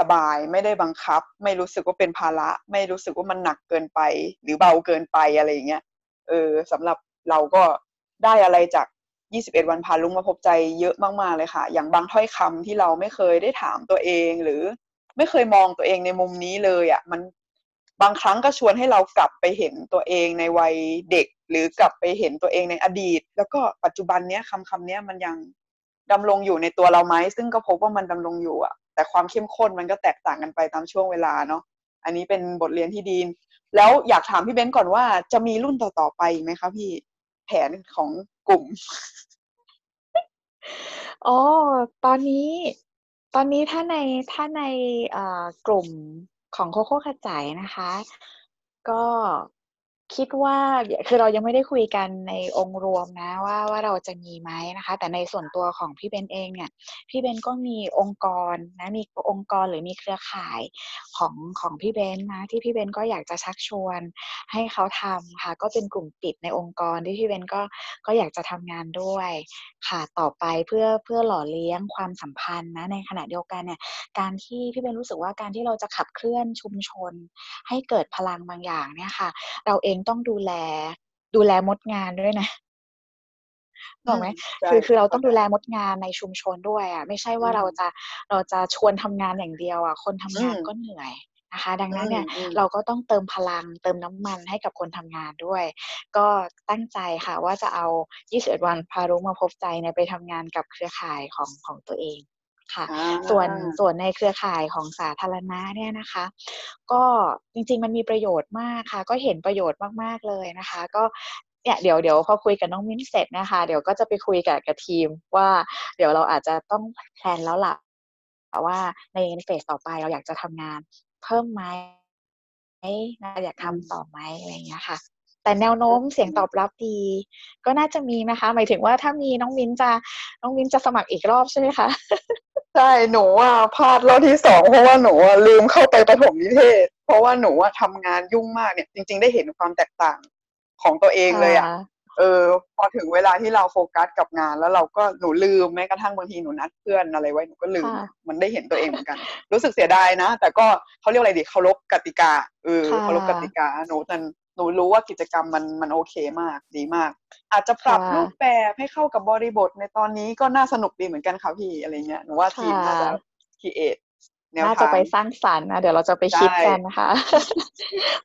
S2: สบายๆ ไม่ได้บังคับ ไม่รู้สึกว่าเป็นภาระ ไม่รู้สึกว่ามันหนักเกินไป หรือเบาเกินไปอะไรอย่างเงี้ย เออสำหรับเราก็ได้อะไรจาก 21 วันพาลุงมาพบใจเยอะมากๆเลยค่ะ อย่างบางถ้อยคำที่เราไม่เคยได้ถามตัวเองหรือ ไม่เคยมองตัวเองในมุมนี้เลยอะ่ะ มันบางครั้งก็ชวนให้เรากลับไปเห็นตัวเองในวัยเด็ก หรือกลับไปเห็นตัวเองในอดีต แล้วก็ปัจจุบันเนี้ยคำคำนี้ยมันยัง ดำรงอยู่ในตัวเราไหมซึ่งก็พบว่ามันดำรงอยู่อะแต่ความเข้มข้นมันก็แตกต่างกันไปตามช่วงเวลาเนาะอันนี้เป็นบทเรียนที่ดี แล้วอยากถามพี่เบนซ์ก่อนว่าจะมีรุ่นต่อๆไปไหมคะพี่แผนของกลุ่ม
S3: อ๋อตอนนี้ ตอนนี้ถ้าในถ้าในกลุ่มของโคโค่ขจายนะคะ ก็ คิดว่าคือเรายังไม่ได้คุยกันในองค์รวมนะว่าว่าเราจะมีไหมนะคะ แต่ในส่วนตัวของพี่เบนเองเนี่ยพี่เบนก็มีองค์กรนะมีองค์กรหรือมีเครือข่ายของของพี่เบนนะที่พี่เบนก็อยากจะชักชวน ให้เขาทำค่ะก็เป็นกลุ่มปิดในองค์กรที่พี่เบนก็ก็อยากจะทำงานด้วยค่ะต่อไปเพื่อเพื่อหล่อเลี้ยงความสัมพันธ์นะในขณะเดียวกันเนี่ยการที่พี่เบนรู้สึกว่าการที่เราจะขับเคลื่อนชุมชน ให้เกิดพลังบางอย่างเนี่ยค่ะ เราเองต้องดูแล ดูแลมดงานด้วยนะถูกไหมคือคือเราต้องดูแลมดงานในชุมชนด้วยอะไม่ใช่ว่าเราจะเราจะชวนทำงานอย่างเดียวอะคนทำงานก็เหนื่อยนะคะ ดังนั้นเนี่ยเราก็ต้องเติมพลังเติมน้ำมันให้กับคนทำงานด้วย ก็ตั้งใจค่ะว่าจะเอา 21 วันพารุมาพบใจเนี่ยไปทำงานกับเครือข่ายของของตัวเอง ค่ะ ส่วนส่วนในเครือข่ายของสาธารณะเนี่ยนะคะ ก็จริงๆมันมีประโยชน์มากค่ะ ก็เห็นประโยชน์มากๆเลยนะคะ ก็เนี่ยเดี๋ยวเดี๋ยวพอคุยกับน้องมิ้นเสร็จนะคะ เดี๋ยวก็จะไปคุยกับกับทีมว่าเดี๋ยวเราอาจจะต้องแพลนแล้วล่ะว่าในเฟสต่อไปเราอยากจะทำงานเพิ่มไหมอยากทำต่อไหมอะไรอย่างเงี้ยค่ะ แต่แนวโน้มเสียงตอบรับดี ก็น่าจะมีนะคะ หมายถึงว่าถ้ามีน้องมินจะน้องมินจะสมัครอีกรอบใช่ไหมคะ
S2: ใช่หนูอะพลาดรอบที่สองเพราะว่าหนูลืมเข้าไปประถมนิเทศ เพราะว่าหนูอะทำงานยุ่งมากเนี่ย จริง ๆ ได้เห็นความแตกต่างของตัวเองเลยอะเออ พอถึงเวลาที่เราโฟกัสกับงานแล้วเราก็หนูลืมแม้กระทั่งบางทีหนูนัดเพื่อนอะไรไว้หนูก็ลืม
S3: ค่ะ
S2: มันได้เห็นตัวเองเหมือนกัน รู้สึกเสียดายนะ แต่ก็เขาเรียกอะไรดีเคารพกติกาเออ
S3: ค่ะ
S2: เคารพกติกาหนูแต่ห นูรู้ว่ากิจกรรมมันมันโอเคมากดีมาก อาจจะปรับ
S3: ค่ะ
S2: รูปแบบให้เข้ากับบริบทในตอนนี้ก็น่าสนุกดีเหมือนกันค่ะพี่อะไรเงี้ยหนูว่าทีมน่าจะ
S3: ค่ะ
S2: คิดเอทแนว
S3: น่า
S2: ทา
S3: จะ
S2: ง
S3: ไปสร้างสรรค์นะ เดี๋ยวเราจะไปคิด
S2: ใช่
S3: กันนะคะ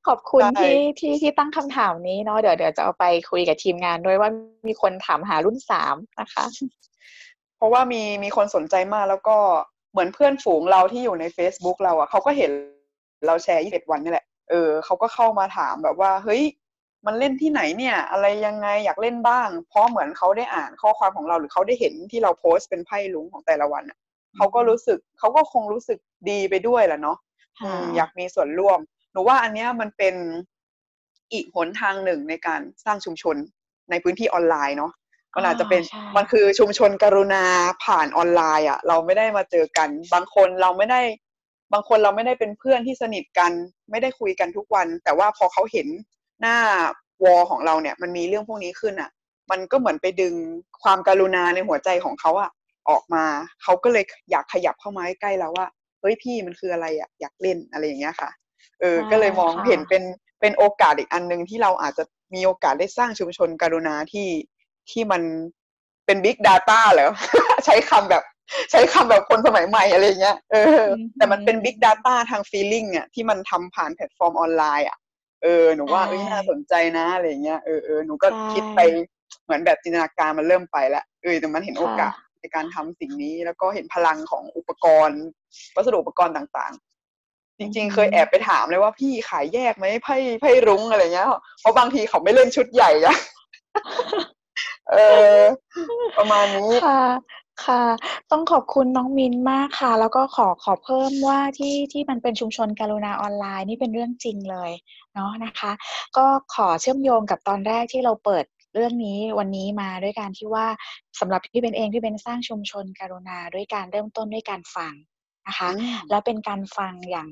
S3: ขอบคุณ
S2: ใช่
S3: ที่ที่ที่ตั้งคำถามนี้เนาะเดี๋ยวเดี๋ยวจะเอาไปคุยกับทีมงานด้วยว่ามีคนถามหารุ่นสามนะคะ
S2: เพราะว่ามีมีคนสนใจมากแล้วก็เหมือนเพื่อนฝูงเราที่อยู่ใน Facebook เราอะเขาก็เห็นเราแชร์21วันนี่แหละ เออเขาก็เข้ามาถามแบบว่า เฮ้ย มันเล่นที่ไหนเนี่ย อะไรยังไงอยากเล่นบ้าง เพราะเหมือนเขาได้อ่านข้อความของเราหรือเขาได้เห็นที่เราโพสต์เป็นไพ่ลุงของแต่ละวันอะเขาก็รู้สึกเขาก็คงรู้สึกดีไปด้วยแหละเนาะอืมอยากมีส่วนร่วม หนูว่าอันเนี้ยมันเป็นอีกหนทางหนึ่งในการสร้างชุมชนในพื้นที่ออนไลน์เนาะมันอาจจะเป็น
S3: ใช่
S2: มันคือชุมชนกรุณาผ่านออนไลน์อะ เราไม่ได้มาเจอกัน บางคนเราไม่ได้ บางคนเราไม่ได้เป็นเพื่อนที่สนิทกัน ไม่ได้คุยกันทุกวัน แต่ว่าพอเขาเห็นหน้าวอลของเราเนี่ยมันมีเรื่องพวกนี้ขึ้นอะ มันก็เหมือนไปดึงความการุณาในหัวใจของเขาอะ ออกมาเขาก็เลยอยากขยับเข้ามาใกล้ๆเราว่าเฮ้ยพี่มันคืออะไรอะอยากเล่นอะไรอย่างเงี้ยค่ะเออ
S3: อ่า
S2: ก็เลยมอง
S3: ค่ะ
S2: เห็นเป็นเป็นโอกาสอีกอันหนึ่งที่เราอาจจะมีโอกาสได้สร้างชุมชนกรุณาที่ที่มันเป็นบิ๊ก Data เหรอ ใช้คำแบบ ใช้คำแบบคนสมัยใหม่อะไรเงี้ยเออ แต่มันเป็นบิ๊ก Data ทาง feeling อะที่มันทำผ่านแพลตฟอร์มออนไลน์อะเออหนูว่า
S3: ใช่
S2: เอ้ยน่าสนใจนะอะไรเงี้ยเออเออหนูก็
S3: ใช่
S2: คิดไปเหมือนแบบจินตนาการมันเริ่มไปแล้วเออแต่มันเห็น
S3: ค่ะ
S2: โอกาสในการทำสิ่งนี้แล้วก็เห็นพลังของอุปกรณ์ วัสดุอุปกรณ์ต่างๆ จริง ๆ เคยแอบไปถามเลยว่าพี่ขายแยกไหมไพ่ไพ่รุ้งอะไรเงี้ยเพราะบางทีเขาไม่เล่นชุดใหญ่อะเออประมาณนี้
S3: ค่ะค่ะ ต้องขอบคุณน้องมินมากค่ะ แล้วก็ขอขอเพิ่มว่าที่ที่มันเป็นชุมชนการุณาออนไลน์นี่เป็นเรื่องจริงเลยเนาะนะคะ ก็ขอเชื่อมโยงกับตอนแรกที่เราเปิดเรื่องนี้วันนี้มาด้วยการที่ว่าสำหรับพี่เป็นเองพี่เป็นสร้างชุมชนการุณาด้วยการเริ่มต้นด้วยการฟังนะคะ
S2: อืม
S3: แล้วเป็นการฟังอย่าง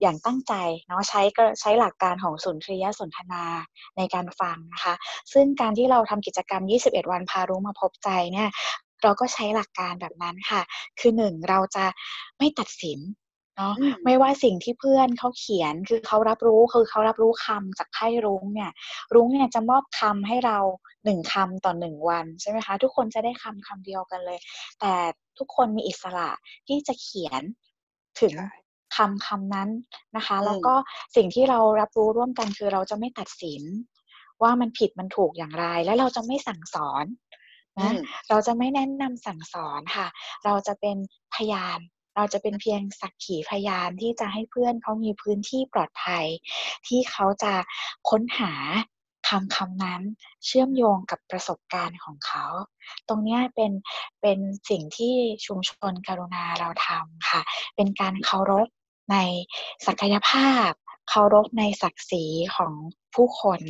S3: อย่างตั้งใจเนาะใช้ก็ใช้หลักการของสุนทรียสนทนาในการฟังนะคะ ซึ่งการที่เราทำกิจกรรม 21 วันพารู้มาพบใจเนี่ย เราก็ใช้หลักการแบบนั้นค่ะ คือหนึ่งเราจะไม่ตัดสินเนาะ
S2: อืม
S3: ไม่ว่าสิ่งที่เพื่อนเขาเขียนคือเขารับรู้คือเขารับรู้คำจากไพ่รุ้งเนี่ย รุ้งเนี่ยจะมอบคำให้เราหนึ่งคำต่อหนึ่งวันใช่ไหมคะ ทุกคนจะได้คำคำเดียวกันเลย แต่ทุกคนมีอิสระที่จะเขียนถึง
S2: ใช่
S3: คำคำนั้นนะคะ
S2: อืม
S3: แล้วก็สิ่งที่เรารับรู้ร่วมกันคือเราจะไม่ตัดสิน ว่ามันผิดมันถูกอย่างไร และเราจะไม่สั่งสอน
S2: อื
S3: นะ
S2: ม
S3: เราจะไม่แนะนำสั่งสอนค่ะ เราจะเป็นพยาน เราจะเป็นเพียงสักขีพยานที่จะให้เพื่อนเขามีพื้นที่ปลอดภัย ที่เขาจะค้นหาคำคำนั้นเชื่อมโยงกับประสบการณ์ของเขา ตรงเนี้ยเป็นเป็นสิ่งที่ชุมชนกรุณาเราทำค่ะ เป็นการเคารพในศักยภาพ เคารพในศักดิ์ศรีของ ผู้คน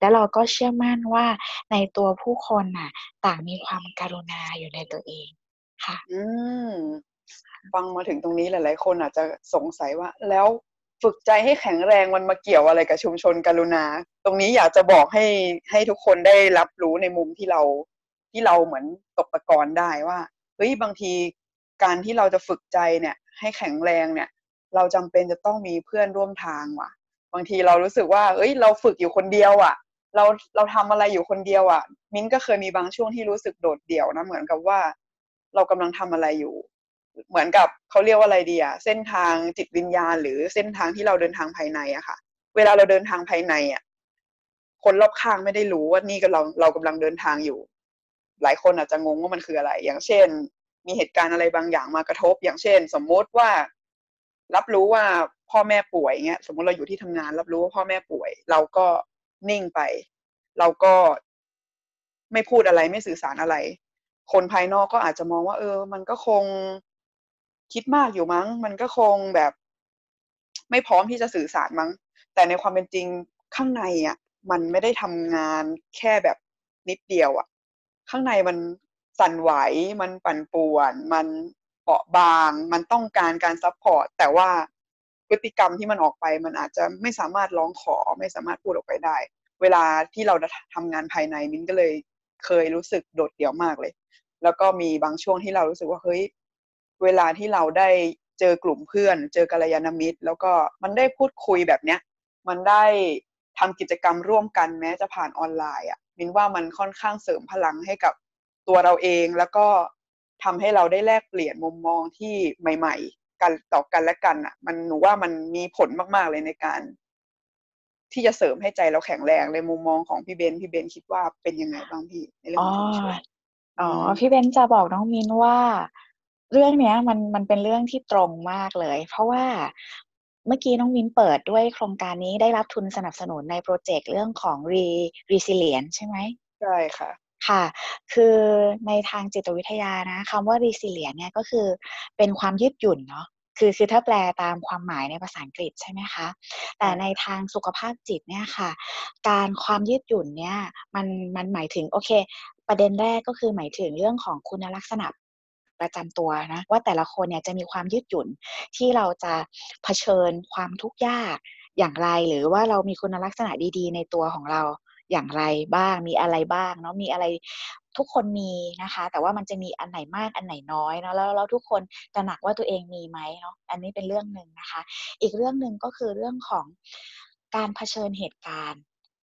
S3: แล้วเราก็เชื่อมั่นว่าในตัวผู้คนน่ะ ต่างมีความการุณาอยู่ในตัวเองค่ะ
S2: อืมฟังมาถึงตรงนี้หลาย ๆ คนอาจจะสงสัยว่า แล้วฝึกใจให้แข็งแรงมันมาเกี่ยวอะไรกับชุมชนกรุณา ตรงนี้อยากจะบอกให้ให้ทุกคนได้รับรู้ในมุมที่เราที่เราเหมือนตกตะกอนได้ว่าเฮ้ยบางทีการที่เราจะฝึกใจเนี่ย ให้แข็งแรงเนี่ย เราจำเป็นจะต้องมีเพื่อนร่วมทางว่ะ บางทีเรารู้สึกว่า เอ้ย เราฝึกอยู่คนเดียวอะ เราเราทำอะไรอยู่คนเดียวอะ มิ้นก็เคยมีบางช่วงที่รู้สึกโดดเดี่ยวนะ เหมือนกับว่า เรากำลังทำอะไรอยู่ เหมือนกับเขาเรียกว่าอะไรดีอะเส้นทางจิตวิญญาณ หรือเส้นทางที่เราเดินทางภายในอะค่ะ เวลาเราเดินทางภายในอะคนรอบข้างไม่ได้รู้ว่านี่ก็เราเรากำลังเดินทางอยู่ หลายคนอาจจะงงว่ามันคืออะไร อย่างเช่น มีเหตุการณ์อะไรบางอย่างมากระทบ อย่างเช่น สมมติว่า รับรู้ว่าพ่อแม่ป่วยเงี้ย สมมติเราอยู่ที่ทำงาน รับรู้ว่าพ่อแม่ป่วย เราก็นิ่งไป เราก็ไม่พูดอะไรไม่สื่อสารอะไร คนภายนอกก็อาจจะมองว่า เออ มันก็คงคิดมากอยู่มั้ง มันก็คงแบบ ไม่พร้อมที่จะสื่อสารมั้ง แต่ในความเป็นจริงข้างในอะ มันไม่ได้ทำงานแค่แบบนิดเดียวอะ ข้างในมันสั่นไหวมันปั่นป่วน มัน เปราะบาง มันต้องการการ support แต่ว่าพฤติกรรมที่มันออกไป มันอาจจะไม่สามารถร้องขอไม่สามารถพูดออกไปได้ เวลาที่เราทำงานภายในมิ้นก็เลยเคยรู้สึกโดดเดี่ยวมากเลย แล้วก็มีบางช่วงที่เรารู้สึกว่าเฮ้ยเวลาที่เราได้เจอกลุ่มเพื่อน เจอกัลยาณมิตร แล้วก็มันได้พูดคุยแบบเนี้ย มันได้ทำกิจกรรมร่วมกันแม้จะผ่านออนไลน์อะมินว่ามันค่อนข้างเสริมพลังให้กับตัวเราเองแล้วก็ ทำให้เราได้แลกเปลี่ยนมุมมองที่ใหม่ ๆ กันต่อกันและกันอะ มันหนูว่ามันมีผลมากๆเลยในการ ที่จะเสริมให้ใจเราแข็งแรงในมุมมองของพี่เบนพี่เบนคิดว่าเป็นยังไงบ้างพี่ในเรื่องของชุมชน
S3: อ๋อพี่เบนจะบอกน้องมินว่า เรื่องเนี้ย มันมันเป็นเรื่องที่ตรงมากเลย เพราะว่าเมื่อกี้น้องมินเปิดด้วยโครงการนี้ได้รับทุนสนับสนุนในโปรเจกต์เรื่องของ re resilience ใช่ไหม
S2: ใช่ค่ะ
S3: ค่ะ คือในทางจิตวิทยานะคำว่า resilience เนี่ยก็คือเป็นความยืดหยุ่นเนาะคือคือถ้าแปลตามความหมายในภาษาอังกฤษใช่ไหมคะ แต่ในทางสุขภาพจิตเนี่ยค่ะ การความยืดหยุ่นเนี่ยมันมันหมายถึงโอเค ประเด็นแรกก็คือหมายถึงเรื่องของคุณลักษณะประจำตัวนะว่าแต่ละคนเนี่ยจะมีความยืดหยุ่นที่เราจะเผชิญความทุกข์ยากอย่างไร หรือว่าเรามีคุณลักษณะดี ๆ ในตัวของเรา อย่างไรบ้าง มีอะไรบ้างเนาะมีอะไรทุกคนมีนะคะ แต่ว่ามันจะมีอันไหนมากอันไหนน้อยเนาะแล้วเราทุกคนตระหนักว่าตัวเองมีไหมเนาะอันนี้เป็นเรื่องหนึ่งนะคะ อีกเรื่องหนึ่งก็คือเรื่องของการเผชิญเหตุการณ์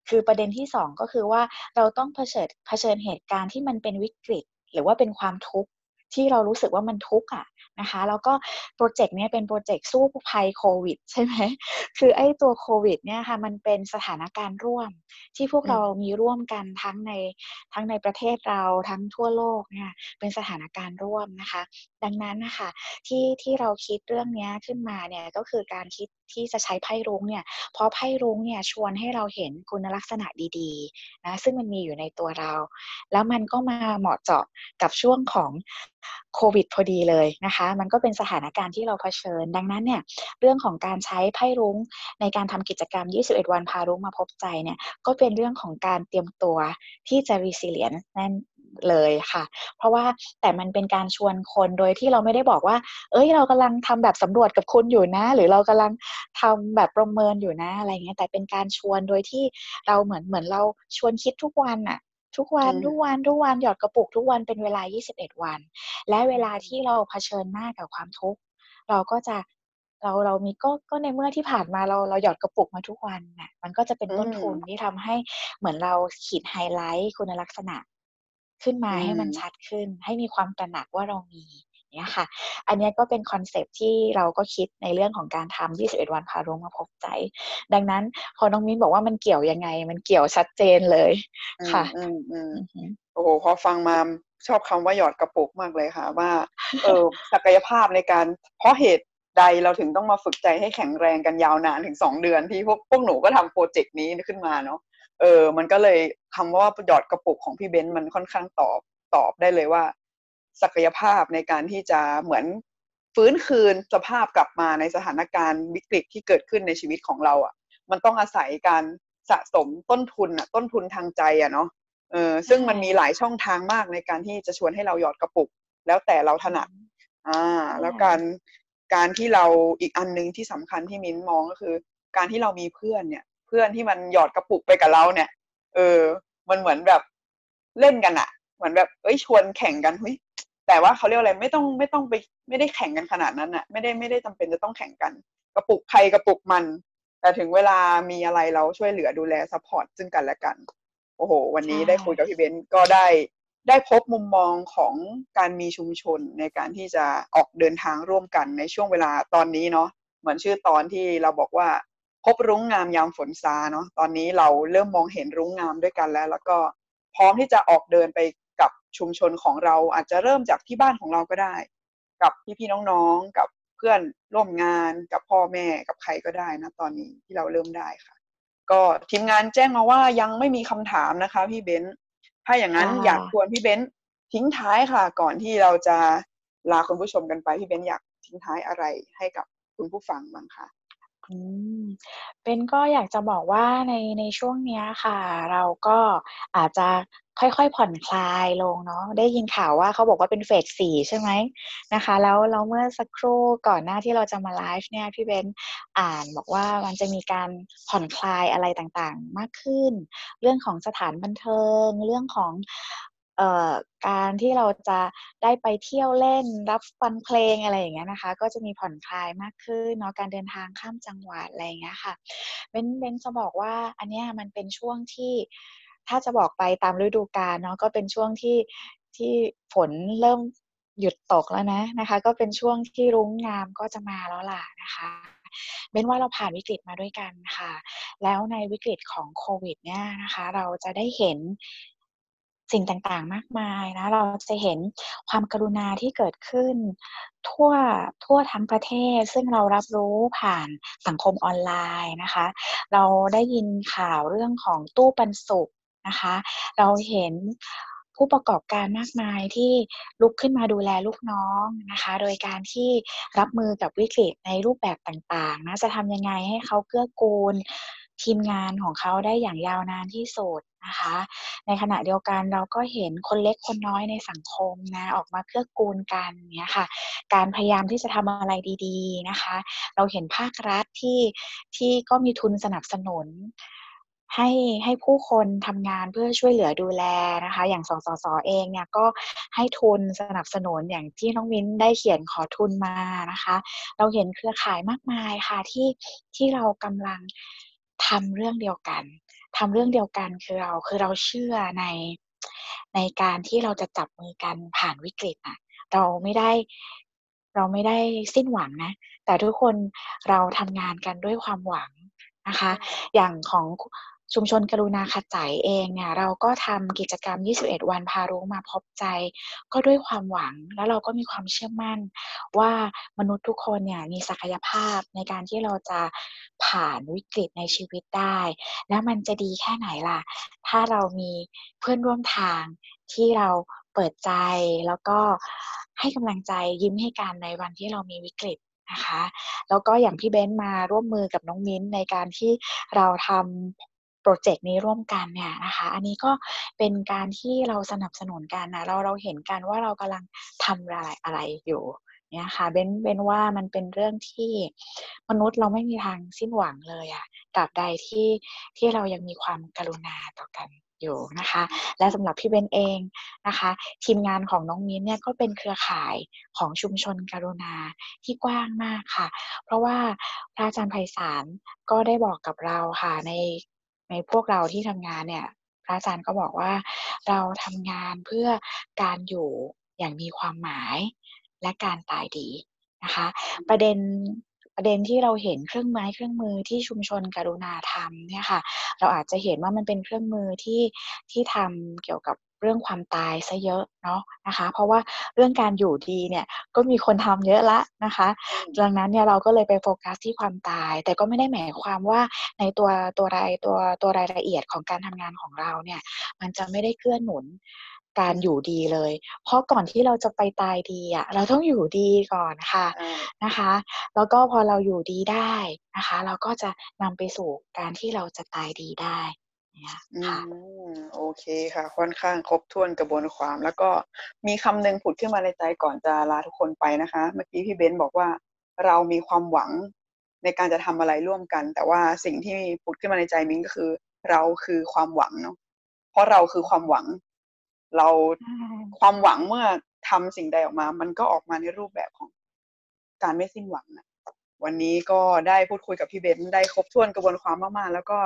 S3: คือประเด็นที่สองก็คือว่าเราต้องเผชิญเผชิญเหตุการณ์ที่มันเป็นวิกฤต หรือว่าเป็นความทุกข์ที่เรารู้สึกว่ามันทุกข์อะ นะคะ แล้วก็โปรเจกต์นี้เป็นโปรเจกต์สู้ภัยโควิดใช่ไหมคือไอ้ตัวโควิดเนี่ยค่ะมันเป็นสถานการณ์ร่วมที่พวกเรามีร่วมกันทั้งในทั้งในประเทศเราทั้งทั่วโลกเนี่ยเป็นสถานการณ์ร่วมนะคะ ดังนั้นนะคะที่ที่เราคิดเรื่องนี้ขึ้นมาเนี่ยก็คือการคิดที่จะใช้ไพ่รุ้งเนี่ย เพราะไพ่รุ้งเนี่ยชวนให้เราเห็นคุณลักษณะดีๆนะซึ่งมันมีอยู่ในตัวเรา แล้วมันก็มาเหมาะเจาะกับช่วงของโควิดพอดีเลยนะคะ มันก็เป็นสถานการณ์ที่เราเผชิญ ดังนั้นเนี่ยเรื่องของการใช้ไพ่รุ้งในการทำกิจกรรม 21 วันพารุ้งมาพบใจเนี่ยก็เป็นเรื่องของการเตรียมตัวที่จะ resilient นั่น เลยค่ะ เพราะว่าแต่มันเป็นการชวนคนโดยที่เราไม่ได้บอกว่า เอ้ยเรากำลังทำแบบสำรวจกับคุณอยู่นะ หรือเรากำลังทำแบบประเมินอยู่นะอะไรเงี้ยแต่เป็นการชวนโดยที่เราเหมือนเหมือนเราชวนคิดทุกวันอะทุกวันทุกวันทุกวันหยอดกระปุกทุกวันเป็นเวลา 21 วัน และเวลาที่เราเผชิญหน้ากับความทุกข์เราก็จะเราเรามีก็ก็ในเมื่อที่ผ่านมาเราเราหยอดกระปุกมาทุกวันน่ะมันก็จะเป็นต้นทุนที่ทำให้เหมือนเราขีดไฮไลท์คุณลักษณะ ขึ้นมาให้มันชัดขึ้น ให้มีความตระหนักว่าเรามีเนี่ยค่ะ อันนี้ก็เป็นคอนเซปที่เราก็คิดในเรื่องของการทำ21 วันพารุงมาพบใจ ดังนั้นพอน้องมิ้นบอกว่ามันเกี่ยวยังไง มันเกี่ยวชัดเจนเลยค่ะ
S2: อืมอืมโอ้โหพอฟังมาชอบคำว่าหยอดกระปุกมากเลยค่ะ ว่าเออศักยภาพในการเพราะเหตุใดเราถึงต้องมาฝึกใจให้แข็งแรงกันยาวนานถึงสองเดือนที่พวกพวกหนูก็ทำโปรเจกต์นี้ขึ้นมาเนาะเออ มันก็เลยคำว่าหยอดกระปุกของพี่เบนซ์มันค่อนข้างตอบตอบได้เลยว่า ศักยภาพในการที่จะเหมือนฟื้นคืนสภาพกลับมาในสถานการณ์วิกฤตที่เกิดขึ้นในชีวิตของเราอะ่ะ มันต้องอาศัยการสะสมต้นทุนอะต้นทุนทางใจอะเนาะเออซึ่งมันมีหลายช่องทางมากในการที่จะชวนให้เราหยอดกระปุก แล้วแต่เราถนัดอ่า แล้วการการที่เราอีกอันหนึ่งที่สำคัญที่มิ้นมองก็คือ การที่เรามีเพื่อนเนี่ย เพื่อนที่มันหยอดกระปุกไปกับเราเนี่ย เออ มันเหมือนแบบเล่นกันอะเหมือนแบบเอ้ยชวนแข่งกันเฮ้ยแต่ว่าเขาเรียกอะไรไม่ต้องไม่ต้องไปไม่ได้แข่งกันขนาดนั้นอะไม่ได้ไม่ได้จำเป็นจะต้องแข่งกัน กระปุกใครกระปุกมัน แต่ถึงเวลามีอะไรเราช่วยเหลือดูแล support ซึ่งกันและกัน โอ้โห วันนี้ได้คุยกับพี่เบนก็ได้ได้พบมุมมองของการมีชุมชนในการที่จะออกเดินทางร่วมกันในช่วงเวลาตอนนี้เนาะเหมือนชื่อตอนที่เราบอกว่า พบรุ้งงามยามฝนซาเนาะตอนนี้เราเริ่มมองเห็นรุ้งงามด้วยกันแล้ว แล้วก็พร้อมที่จะออกเดินไปกับชุมชนของเราอาจจะเริ่มจากที่บ้านของเราก็ได้ กับพี่ๆน้องๆ กับเพื่อนร่วมงานกับพ่อแม่กับใครก็ได้นะตอนนี้ที่เราเริ่มได้ค่ะ ก็ทีมงานแจ้งมาว่ายังไม่มีคำถามนะคะ พี่เบนซ์ถ้าอย่างนั้นอยากชวนพี่เบนซ์ทิ้งท้ายค่ะ ก่อนที่เราจะลาคุณผู้ชมกันไปพี่เบนซ์อยากทิ้งท้ายอะไรให้กับคุณผู้ฟังบ้างคะ
S3: อืม เป็นก็อยากจะบอกว่าใน ในช่วงเนี้ยค่ะ เราก็อาจจะค่อย ๆ ผ่อนคลายลงเนาะ ได้ยินข่าวว่า เขาบอกว่าเป็นเฟสสี่ใช่ไหมนะคะ แล้ว แล้วเมื่อสักครู่ก่อนหน้าที่เราจะมาไลฟ์เนี่ย พี่เบนอ่านบอกว่า มันจะมีการผ่อนคลายอะไรต่าง ๆ มากขึ้น เรื่องของสถานบันเทิง เรื่องของ การที่เราจะได้ไปเที่ยวเล่นรับฟังเพลงอะไรอย่างเงี้ยนะคะ ก็จะมีผ่อนคลายมากขึ้นเนาะการเดินทางข้ามจังหวัดอะไรอย่างเงี้ยค่ะเบนเบนจะบอกว่าอันเนี้ยมันเป็นช่วงที่ถ้าจะบอกไปตามฤดูกาลเนาะก็เป็นช่วงที่ที่ฝนเริ่มหยุดตกแล้วนะนะคะ ก็เป็นช่วงที่รุ้งงามก็จะมาแล้วล่ะนะคะเบนว่าเราผ่านวิกฤตมาด้วยกันค่ะ แล้วในวิกฤตของโควิดเนี่ยนะคะ เราจะได้เห็น สิ่งต่างๆ มากมายนะเราจะเห็นความกรุณาที่เกิดขึ้น ทั่วทั่วทั้งประเทศ ซึ่งเรารับรู้ผ่านสังคมออนไลน์นะคะ เราได้ยินข่าวเรื่องของตู้ปันสุขนะคะ เราเห็นผู้ประกอบการมากมายที่ลุกขึ้นมาดูแลลูกน้องนะคะ โดยการที่รับมือกับวิกฤตในรูปแบบต่างๆนะจะทำยังไงให้เขาเกื้อกูลทีมงานของเขาได้อย่างยาวนานที่สุด นะคะ ในขณะเดียวกันเราก็เห็นคนเล็กคนน้อยในสังคมนะออกมาเกื้อกูลกันเนี่ยค่ะ การพยายามที่จะทำอะไรดีๆนะคะ เราเห็นภาครัฐที่ที่ก็มีทุนสนับสนุนให้ให้ผู้คนทำงานเพื่อช่วยเหลือดูแลนะคะ อย่างสสสเองเนี่ยก็ให้ทุนสนับสนุนอย่างที่น้องมิ้นได้เขียนขอทุนมานะคะ เราเห็นเครือข่ายมากมายค่ะที่ที่เรากำลังทำเรื่องเดียวกัน ทำเรื่องเดียวกันคือเราคือเราเชื่อในในการที่เราจะจับมือกันผ่านวิกฤตอะ เราไม่ได้เราไม่ได้สิ้นหวังนะ แต่ทุกคนเราทำงานกันด้วยความหวังนะคะ อย่างของ ชุมชนกรุณาขจายเองเนี่ยเราก็ทำกิจกรรม 21 วันพารู้มาพบใจ ก็ด้วยความหวังแล้วเราก็มีความเชื่อมั่น ว่ามนุษย์ทุกคนเนี่ยมีศักยภาพในการที่เราจะผ่านวิกฤตในชีวิตได้ แล้วมันจะดีแค่ไหนล่ะ ถ้าเรามีเพื่อนร่วมทางที่เราเปิดใจแล้วก็ให้กำลังใจยิ้มให้กันในวันที่เรามีวิกฤตนะคะ แล้วก็อย่างพี่เบ้นมาร่วมมือกับน้องมิ้นในการที่เราทำ โปรเจกต์นี้ร่วมกันเนี่ยนะคะ อันนี้ก็เป็นการที่เราสนับสนุนกันนะเราเราเห็นกันว่าเรากำลังทำอะไรอะไรอยู่เนี่ยค่ะเบนเบนว่ามันเป็นเรื่องที่มนุษย์เราไม่มีทางสิ้นหวังเลยอะตราบใดที่ที่เรายังมีความกรุณาต่อกันอยู่นะคะ และสำหรับพี่เบนเองนะคะ ทีมงานของน้องมิ้นเนี่ยก็เป็นเครือข่ายของชุมชนกรุณาที่กว้างมากค่ะ เพราะว่าพระอาจารย์ไพศาลก็ได้บอกกับเราค่ะใน ในพวกเราที่ทำงานเนี่ยพระอาจารย์ก็บอกว่าเราทำงานเพื่อการอยู่อย่างมีความหมายและการตายดีนะคะ ประเด็นประเด็นที่เราเห็นเครื่องไม้เครื่องมือที่ชุมชนกรุณาทำเนี่ยค่ะ เราอาจจะเห็นว่ามันเป็นเครื่องมือที่ที่ทำเกี่ยวกับ เรื่องความตายซะเยอะเนาะนะคะ เพราะว่าเรื่องการอยู่ดีเนี่ยก็มีคนทำเยอะละนะคะดังนั้นเนี่ยเราก็เลยไปโฟกัสที่ความตาย แต่ก็ไม่ได้หมายความว่าในตัวตัวรายตัวตัวรายละเอียดของการทำงานของเราเนี่ยมันจะไม่ได้เกื้อหนุนการอยู่ดีเลย เพราะก่อนที่เราจะไปตายดีอะเราต้องอยู่ดีก่อนค่ะนะคะ แล้วก็พอเราอยู่ดีได้นะคะ เราก็จะนำไปสู่การที่เราจะตายดีได้ เนี่ยค่ะ
S2: โอเคค่ะ ค่อนข้างครบถ้วนกระบวนความ แล้วก็มีคำหนึ่งผุดขึ้นมาในใจก่อนจะลาทุกคนไปนะคะ เมื่อกี้พี่เบนบอกว่าเรามีความหวังในการจะทำอะไรร่วมกัน แต่ว่าสิ่งที่ผุดขึ้นมาในใจมิ้งก็คือ เราคือความหวังเนาะเพราะเราคือความหวัง เราความหวังเมื่อทำสิ่งใดออกมา มันก็ออกมาในรูปแบบของการไม่สิ้นหวังนะ วันนี้ก็ได้พูดคุยกับพี่เบนได้ครบถ้วนกระบวนความมากๆ แล้วก็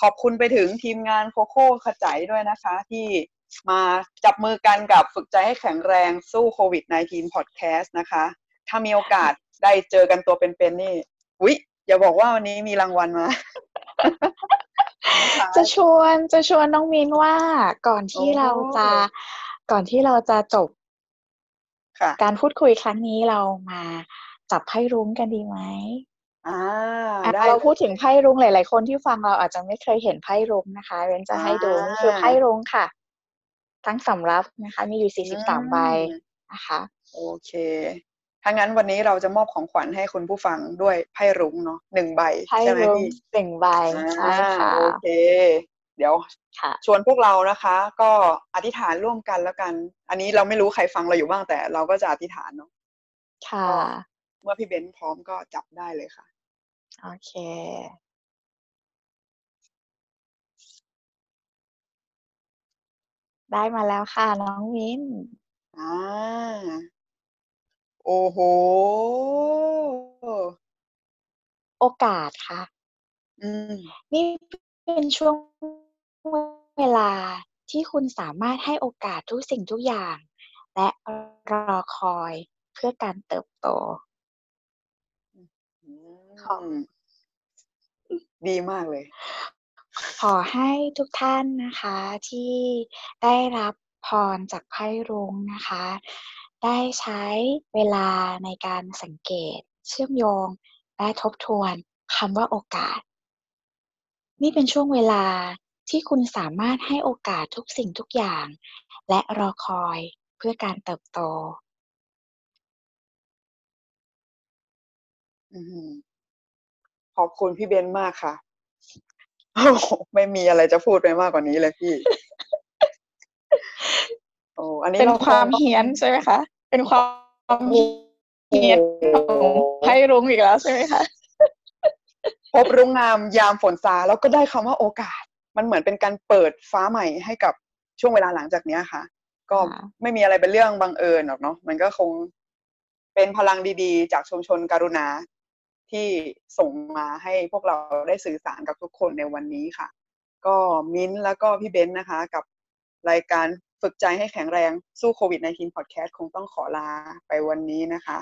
S2: ขอบคุณไปถึงทีมงานโคโค่ขจายด้วยนะคะ ที่มาจับมือกันกับฝึกใจให้แข็งแรงสู้โควิด -19 พอดแคสต์นะคะ ถ้ามีโอกาสได้เจอกันตัวเป็นๆนี่อุ๊ยอย่าบอกว่าวันนี้มีรางวัลมา
S3: จะชวนจะชวนน้องมินว่าก่อนที่เราจะก่อนที่เราจะจบการพูดคุยครั้งนี้เรามา จับไพ่รุ้งกันดีไหม
S2: อ่า
S3: เราพูดถึงไพ่รุ้งหลาย ๆ คนที่ฟังเราอาจจะไม่เคยเห็นไพ่รุ้งนะคะเรนจะให้ดูคือไพ่รุ้งค่ะ ทั้งสำรับนะคะ มีอยู่สี่สิบสามใบนะคะ
S2: โอเคถ้างั้นวันนี้เราจะมอบของขวัญให้คุณผู้ฟังด้วยไพ่รุ้งเนาะหนึ่งใบ
S3: ไพ่
S2: ใช่ไหม
S3: รุ้ง
S2: พี่
S3: หนึ่งใบใช่
S2: อ่า
S3: ค่ะ
S2: โอเค เดี๋ยว
S3: ค่ะ
S2: ชวนพวกเรานะคะ ก็อธิษฐานร่วมกันแล้วกัน อันนี้เราไม่รู้ใครฟังเราอยู่บ้างแต่เราก็จะอธิษฐานเนาะ
S3: ค่ะ
S2: เมื่อพี่เบนซ์พร้อมก็จับได้เลยค่ะ
S3: โอเคได้มาแล้วค่ะ น้องมิ้น
S2: อ่าโอ้โห
S3: โอกาสค่ะ
S2: อืม
S3: นี่เป็นช่วงเวลาที่คุณสามารถให้โอกาสทุกสิ่งทุกอย่าง และรอคอยเพื่อการเติบโต
S2: อืมดีมากเลย
S3: ขอให้ทุกท่านนะคะที่ได้รับพรจากไพ่รุ้งนะคะ ได้ใช้เวลาในการสังเกต เชื่อมโยง และทบทวนคำว่าโอกาส นี่เป็นช่วงเวลาที่คุณสามารถให้โอกาสทุกสิ่งทุกอย่าง และรอคอยเพื่อการเติบโต
S2: อืมข อบคุณพี่เบนซ์มากค่ะโอ้โหไม่มีอะไรจะพูดไปมากกว่านี้เลยพี่ โอ้อันนี้
S3: เป็น
S2: เรา
S3: ความ
S2: ง
S3: เฮี้ยนใช่ไหมคะ เป็นความเฮี้ยนของไพ่รุ้งอีกแล้วใช่ไหมคะ
S2: พบรุ่งงามยามฝนซาแล้วก็ได้คำว่าโอกาส มันเหมือนเป็นการเปิดฟ้าใหม่ให้กับช่วงเวลาหลังจากเนี้ยค่ะ ก็
S3: ค่ะ
S2: ไม่มีอะไรเป็นเรื่องบังเอิญหรอกเนาะมันก็คงเป็นพลังดีๆ จากชุมชนการุณา ที่ส่งมาให้พวกเราได้สื่อสารกับทุกคนในวันนี้ค่ะ ก็มิ้นแล้วก็พี่เบนซ์นะคะ กับรายการฝึกใจให้แข็งแรงสู้โควิด -19 podcast คงต้องขอลาไปวันนี้นะคะ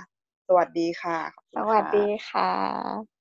S2: สวัสดีค่ะ
S3: สวัสดีค่ะ